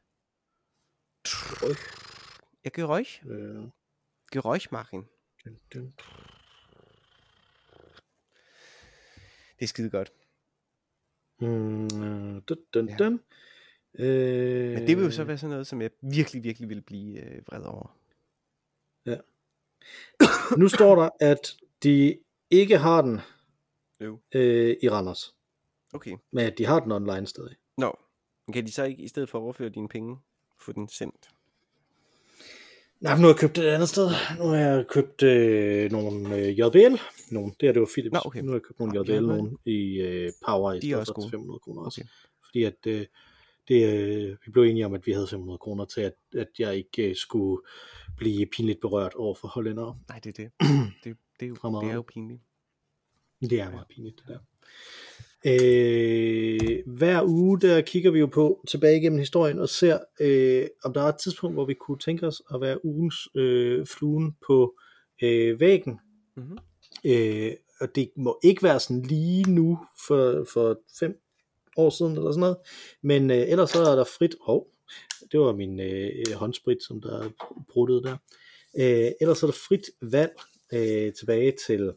Ja, Geräusch. Øh, Geräuschmachen. dun, dun. Det er skide godt. Mm, dun, dun, Ja. dun. Øh, Men det vil jo så være sådan noget, som jeg virkelig, virkelig vil blive øh, vred over. Nu står der, at de ikke har den Jo. øh, i Randers, Okay. men at de har den online stadig. Nå, men kan de så ikke i stedet for at overføre dine penge, få den sendt? Nej, nu har jeg købt det et andet sted. Nu har jeg købt øh, nogle øh, JBL. Nogle, det her det var Philips. Nå, okay. Nu har jeg købt nogle Nå, JBL, nogle i øh, Power i De stedet for til gode. 500 kroner også. Okay. Fordi at øh, det, øh, vi blev enige om, at vi havde 500 kroner til, at, at jeg ikke øh, skulle blive pinligt berørt over for hollændere. Nej, det er det. det, det, er, jo, det er jo pinligt. Det er meget pinligt, det der. Øh, hver uge, der kigger vi jo på tilbage igennem historien og ser, øh, om der er et tidspunkt, hvor vi kunne tænke os at være ugens øh, fluen på øh, væggen. Mm-hmm. Øh, og det må ikke være sådan lige nu for, for fem år siden eller sådan noget, men øh, ellers så er der frit, hov, Det var min øh, håndsprit, som der er bruttet der. Øh, ellers er der frit valg øh, tilbage til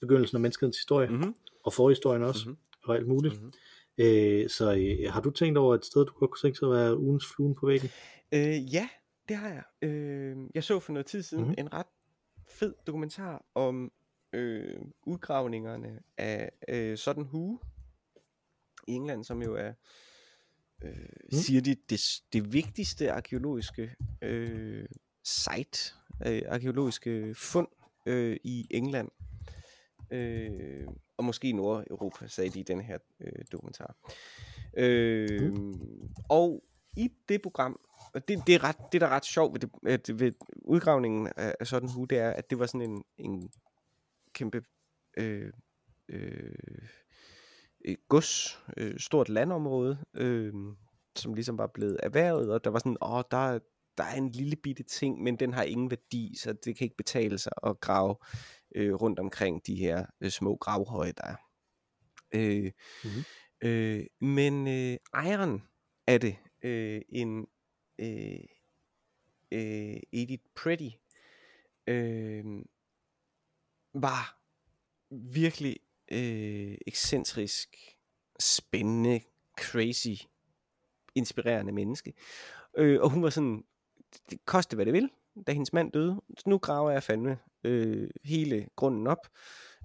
begyndelsen af menneskets historie, Mhm. Og forhistorien også, Mhm. og alt muligt. Mhm. Øh, så øh, har du tænkt over et sted, du godt kunne tænke sig at være ugens fluen på væggen? Øh, ja, det har jeg. Øh, jeg så for noget tid siden Mhm. mm-hmm. en ret fed dokumentar om øh, udgravningerne af øh, Sutton Hoo i England, som jo er, øh, mm. siger de, det, det vigtigste arkeologiske øh, site, øh, arkeologiske fund øh, i England. Øh, og måske Nordeuropa, sagde de i den her øh, dokumentar. Øh, Og i det program, og det, det, er ret, det der er ret sjovt ved, det, at, ved udgravningen af, af sådan en hue, det er, at det var sådan en, en kæmpe øh, øh, et gods, øh, stort landområde, øh, som ligesom var blevet erhvervet, og der var sådan, åh, der, der er en lille bitte ting, men den har ingen værdi, så det kan ikke betale sig at grave øh, rundt omkring de her øh, små gravhøje, der er. Øh, Mhm. øh, men øh, ejeren af det, øh, en øh, øh, Edith Pretty, øh, var virkelig øh, ekscentrisk, spændende, crazy, inspirerende menneske. Øh, og hun var sådan, det koste hvad det vil, da hendes mand døde. Nu graver jeg fandme øh, hele grunden op,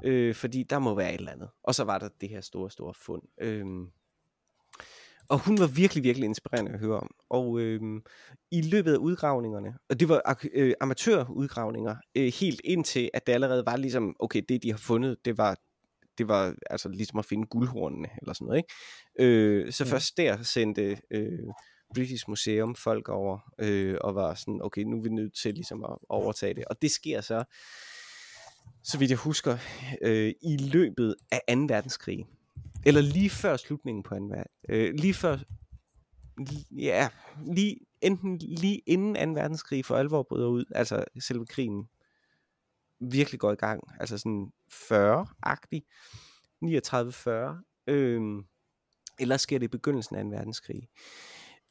øh, fordi der må være et eller andet. Og så var der det her store, store fund. Øh, og hun var virkelig, virkelig inspirerende at høre om. Og øh, i løbet af udgravningerne, og det var øh, amatørudgravninger, øh, helt indtil at det allerede var ligesom, okay, det de har fundet, det var, det var altså ligesom at finde guldhornene, eller sådan noget, ikke? Øh, så ja. først der sendte øh, British Museum folk over, øh, og var sådan, okay, nu er vi nødt til ligesom at overtage det. Og det sker så, så vidt jeg husker, øh, i løbet af 2. verdenskrig. Eller lige før slutningen på 2. verdenskrig. Øh, lige før, li- ja, lige, enten lige inden 2. verdenskrig for alvor bryder ud, altså selve krigen virkelig går i gang, altså sådan 40-agtig, 39-40, øh, eller sker det i begyndelsen af 2. verdenskrig.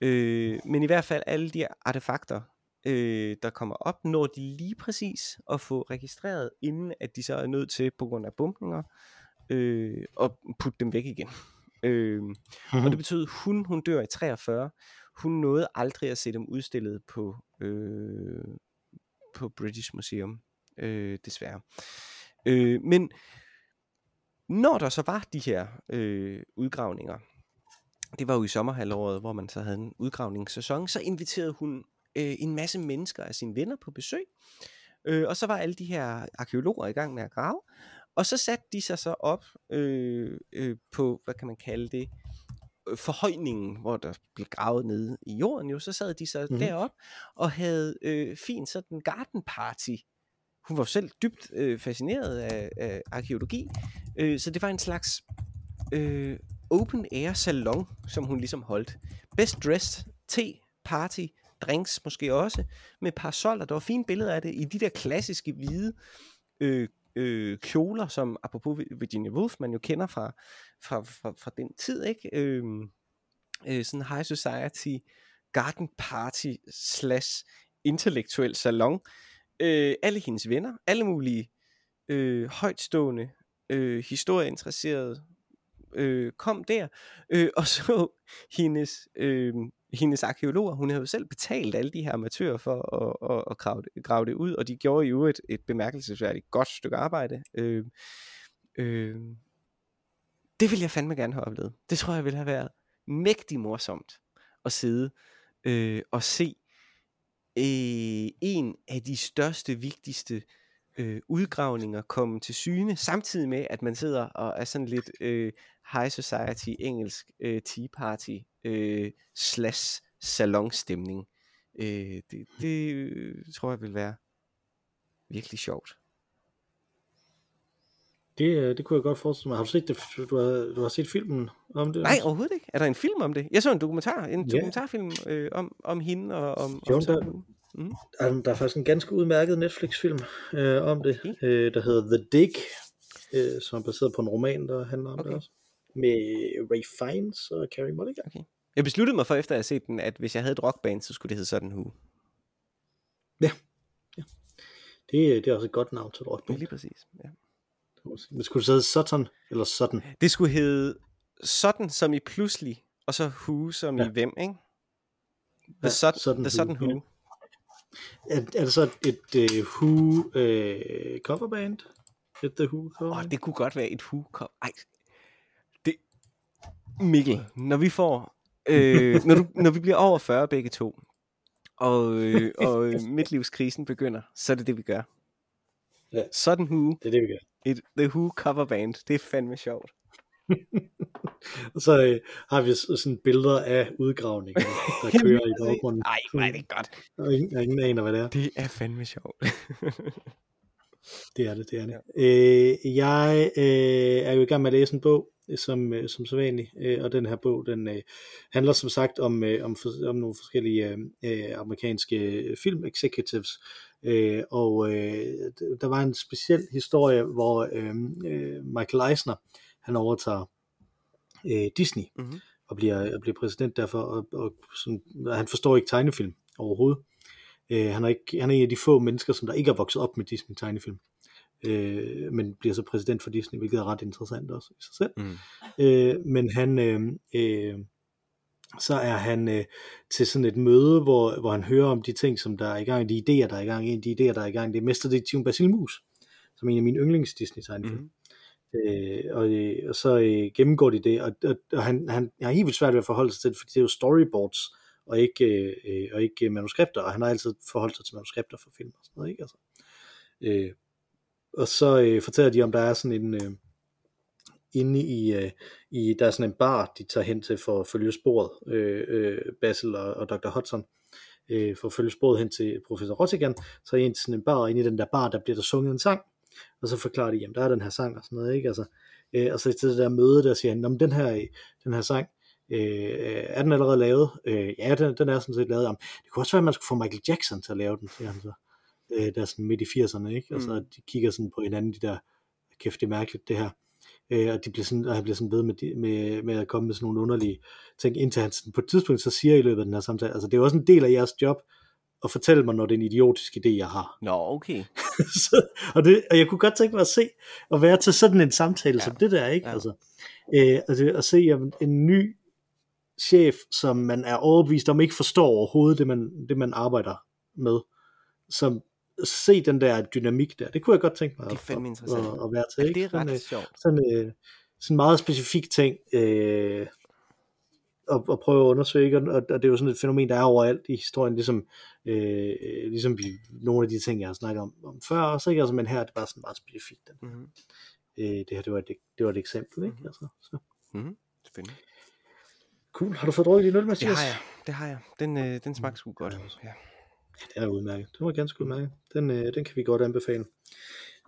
Øh, men i hvert fald alle de artefakter, øh, der kommer op, når de lige præcis at få registreret, inden at de så er nødt til, på grund af bumpninger, øh, at putte dem væk igen. Øh, og det betød, hun, hun dør i 43. Hun nåede aldrig at se dem udstillet på, øh, på British Museum, øh, desværre. Øh, men når der så var de her øh, udgravninger, det var jo i sommerhalvåret, hvor man så havde en udgravningssæson, så inviterede hun øh, en masse mennesker af sine venner på besøg. Øh, og så var alle de her arkeologer i gang med at grave. Og så satte de sig så op øh, øh, på, hvad kan man kalde det, øh, forhøjningen, hvor der blev gravet nede i jorden jo, så sad de så Mhm. mm-hmm. derop og havde øh, fint sådan garden party. Hun var selv dybt øh, fascineret af, af arkeologi, øh, så det var en slags øh, open air salon, som hun ligesom holdt. Best dressed, te, party, drinks måske også, med parasoller. Der var fine billeder af det i de der klassiske hvide øh, øh, kjoler, som apropos Virginia Woolf, man jo kender fra, fra, fra, fra den tid, ikke? Øh, øh, sådan high society, garden party slash intellektuel salon. Øh, alle hendes venner, alle mulige øh, højtstående, øh, historieinteresserede, øh, kom der, øh, og så hendes, øh, hendes arkeologer, hun havde jo selv betalt alle de her amatører for at, at, at grave, det, grave det ud, og de gjorde jo et, et bemærkelsesværdigt godt stykke arbejde. Øh, øh, det ville jeg fandme gerne have oplevet. Det tror jeg ville have været mægtig morsomt at sidde øh, og se øh, en af de største, vigtigste øh, udgravninger komme til syne, samtidig med, at man sidder og er sådan lidt øh, high society, engelsk øh, tea party øh, slash salonstemning. Øh, det, det øh, tror jeg vil være virkelig sjovt. Det, øh, det kunne jeg godt forestille mig. Har du set det? Du har, du har set filmen om det? Nej, overhovedet ikke. Er der en film om det? Jeg så en dokumentar, en Ja. dokumentarfilm øh, om, om hende og om, Jo, om der- Hoo. Der, er- der er faktisk en ganske udmærket Netflix-film øh, om det, Okay. øh, der hedder The Dig, øh, som er baseret på en roman, der handler om Okay. det også. Med Ray Fiennes og Carey Mulligan. Jeg besluttede mig for, efter at have set den, at hvis jeg havde et rockband, så skulle det hedde sådan Who. Det, det er også et godt navn til et Ja, rockband. lige præcis. Ja. Men skulle det så hedde Sutton, eller Sutton? Det skulle hedde sådan som i pludselig, og så Who som Ja. i hvem, ikke? The, Ja, sud- Sudden the Sudden Who, Who. ja. Er, er det så et uh, Who uh, coverband? Et The Who coverband? det kunne godt være et Who. Kom. Ej. Det... Mikkel, når vi får... Øh, når, du, når vi bliver over 40 begge to, og, øh, og øh, midtlivskrisen begynder, så er det det, vi gør. Ja. Sådan Who, Det er det, vi gør. et The Who coverband, det er fandme sjovt. Og så øh, har vi sådan billeder af udgravningen, der kører i baggrunden. Ej, hvor er det godt. Og ingen, og ingen aner, hvad det er. Det er fandme sjovt. Det er det, det er det. Ja. Øh, jeg øh, er jo i gang med at læse en bog, øh, som, øh, som så vanligt, øh, og den her bog, den øh, handler som sagt om, øh, om, for, om nogle forskellige øh, øh, amerikanske film executives, øh, og øh, der var en speciel historie, hvor øh, øh, Michael Eisner, han overtager øh, Disney, Mhm. og bliver, og bliver præsident derfor, og, og sådan, han forstår ikke tegnefilm overhovedet. Øh, han, er ikke, han er en af de få mennesker, som der ikke er vokset op med Disney tegnefilm, øh, men bliver så præsident for Disney, hvilket er ret interessant også i sig selv. Mm. Øh, men han, øh, øh, så er han øh, til sådan et møde, hvor, hvor han hører om de ting, som der er i gang, de idéer, der er i gang, en af de idéer, der er i gang, det er Mesterdetektiven Basil Mus, som er en af mine yndlings Disney tegnefilm. Mhm. Øh, og, øh, og så øh, gennemgår de det, og, og, og han, han har helt vildt svært ved at forholde sig til det, fordi det er jo storyboards, og ikke, øh, øh, og ikke manuskripter, og han har altid forholdt sig til manuskripter for film og sådan noget, ikke? Altså, øh, og så øh, fortæller de om, der er sådan en, øh, inde i, øh, i, der er sådan en bar, de tager hen til for at følge sporet, øh, øh, Basil og, og Dr. Hudson, øh, for at følge sporet hen til professor Rottigan, så er en sådan en bar, og inde i den der bar, der bliver der sunget en sang, og så forklarer de, jamen der er den her sang og sådan noget, ikke? Altså, øh, og så til det der møde, der siger han, "Nå, men den her, den her sang, øh, er den allerede lavet? Øh, ja, den, den er sådan set lavet. Jamen, det kunne også være, at man skulle få Michael Jackson til at lave den, siger han så. Øh, der er sådan midt i 80'erne, ikke? Og så Mm. de kigger sådan på hinanden, de der, kæft, det er mærkeligt det her. Øh, og, de bliver sådan, og han bliver sådan ved med, de, med, med at komme med sådan nogle underlige ting, indtil han sådan, på et tidspunkt så siger i løbet af den her samtale, altså det er jo også en del af jeres job, at fortælle mig, når det er en idiotisk idé, jeg har. Nå, okay. så, og, det, og jeg kunne godt tænke mig at se, at være til sådan en samtale ja. som det der, ikke? Ja. Altså, øh, altså, at se jamen, en ny chef, som man er overbevist om ikke forstår overhovedet det, man, det man arbejder med, som se den der dynamik der, det kunne jeg godt tænke mig Det er fandme at, interessant. at, at være til. Ja, det er Sådan, ret øh, sjovt. sådan, øh, sådan en meget specifik ting øh, at, at prøve at undersøge, ikke? og, og det er jo sådan et fænomen, der er overalt i historien, ligesom, øh, ligesom vi, nogle af de ting, jeg har snakket om, om før også, ikke? Altså, men her er det bare sådan meget specifikt. Mm-hmm. Øh, det her, det var et, det var et eksempel, ikke? Mhm. Altså, så. Mm-hmm. Spændende. Cool. Har du fået drukket din øl, Det Mathias? har jeg. Det har jeg. Den, øh, den smagte sgu godt. Ja. Den er udmærket. Den var ganske udmærket. Den, øh, den kan vi godt anbefale.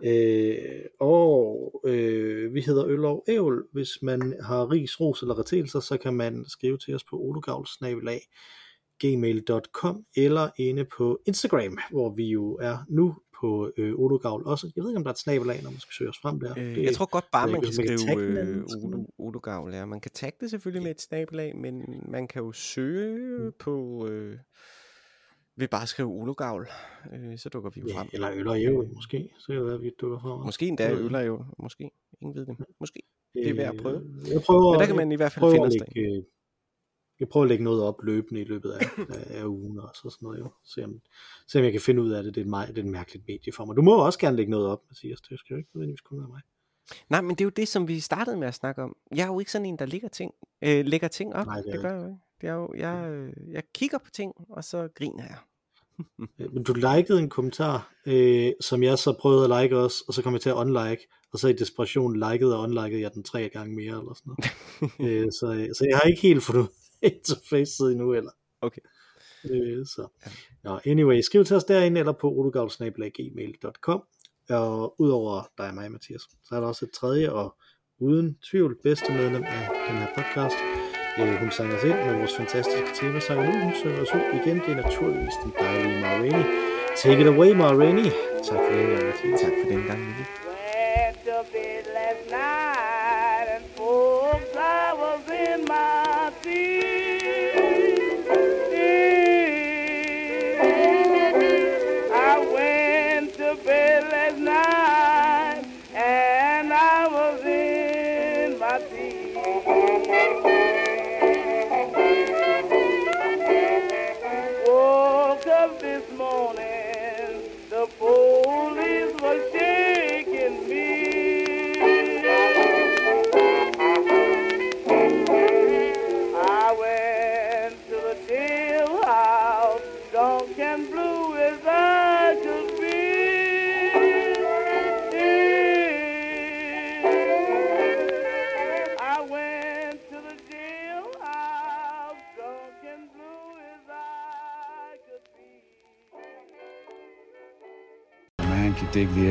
Øh, og øh, vi hedder Øl og Ævl. Hvis man har ris, ros eller retelser, så kan man skrive til os på ologavl.snabelag gmail.com eller inde på Instagram, hvor vi jo er nu på øh, Ologavl også. Jeg ved ikke, om der er et snabelag, når man skal søge os frem der. Øh, Det- jeg tror godt bare, man kan hvis man kan skrive øh, Odogavl. Ja. Man kan tagge det selvfølgelig med et snabelag, men man kan jo søge Mm. på... Øh, ved bare at skrive Ologavl, øh, så dukker vi jo Ja, frem. eller Øl og Ævl, måske. Så kan det vi dukker frem. Måske endda jeg øller jo. Måske. Ingen ved det. Måske. det er værd at prøve. Øh, Jeg prøver, Men der kan man i hvert fald finde os lægge, øh, jeg prøver at lægge noget op løbende i løbet af, af, ugen og så sådan noget. Jo. Se, om, se om jeg kan finde ud af det. Det er, et, meget, det er et mærkeligt medie for mig. Du må også gerne lægge noget op, Mathias. Det skal jo ikke nødvendigvis kun være mig. Nej, men det er jo det, som vi startede med at snakke om. Jeg er jo ikke sådan en, der lægger ting, øh, lægger ting op. Nej, det er det gør jeg jo ikke. Det er jo, jeg, øh, jeg kigger på ting, og så griner jeg. Men du likede en kommentar, øh, som jeg så prøvede at like også, og så kom jeg til at unlike, og så i desperation likede og unlikede jeg den tre gange mere, eller sådan noget. øh, så, øh, så jeg har ikke helt fundet interface endnu, eller. Okay. Øh, så. Nå, anyway, skriv til os derinde, eller på ologavl.gmail.com. Og udover dig og mig, Mathias, så er der også et tredje og uden tvivl bedste medlem af den her podcast. Øh, hun sang os ind med vores fantastiske tema sang nu. Hun synger os ud igen. Det er naturligvis den dejlige Ma Rainey. Take it away, Ma Rainey. Tak for den gang, Mathias. Tak for den gang, Mille.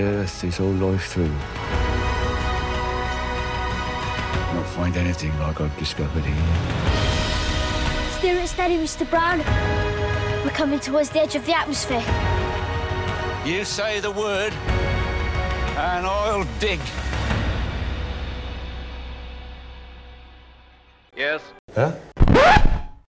Could dig the earth his whole life through. Not find anything like I've discovered here. Steer it steady, Mr. Brown. We're coming towards the edge of the atmosphere. You say the word, and I'll dig.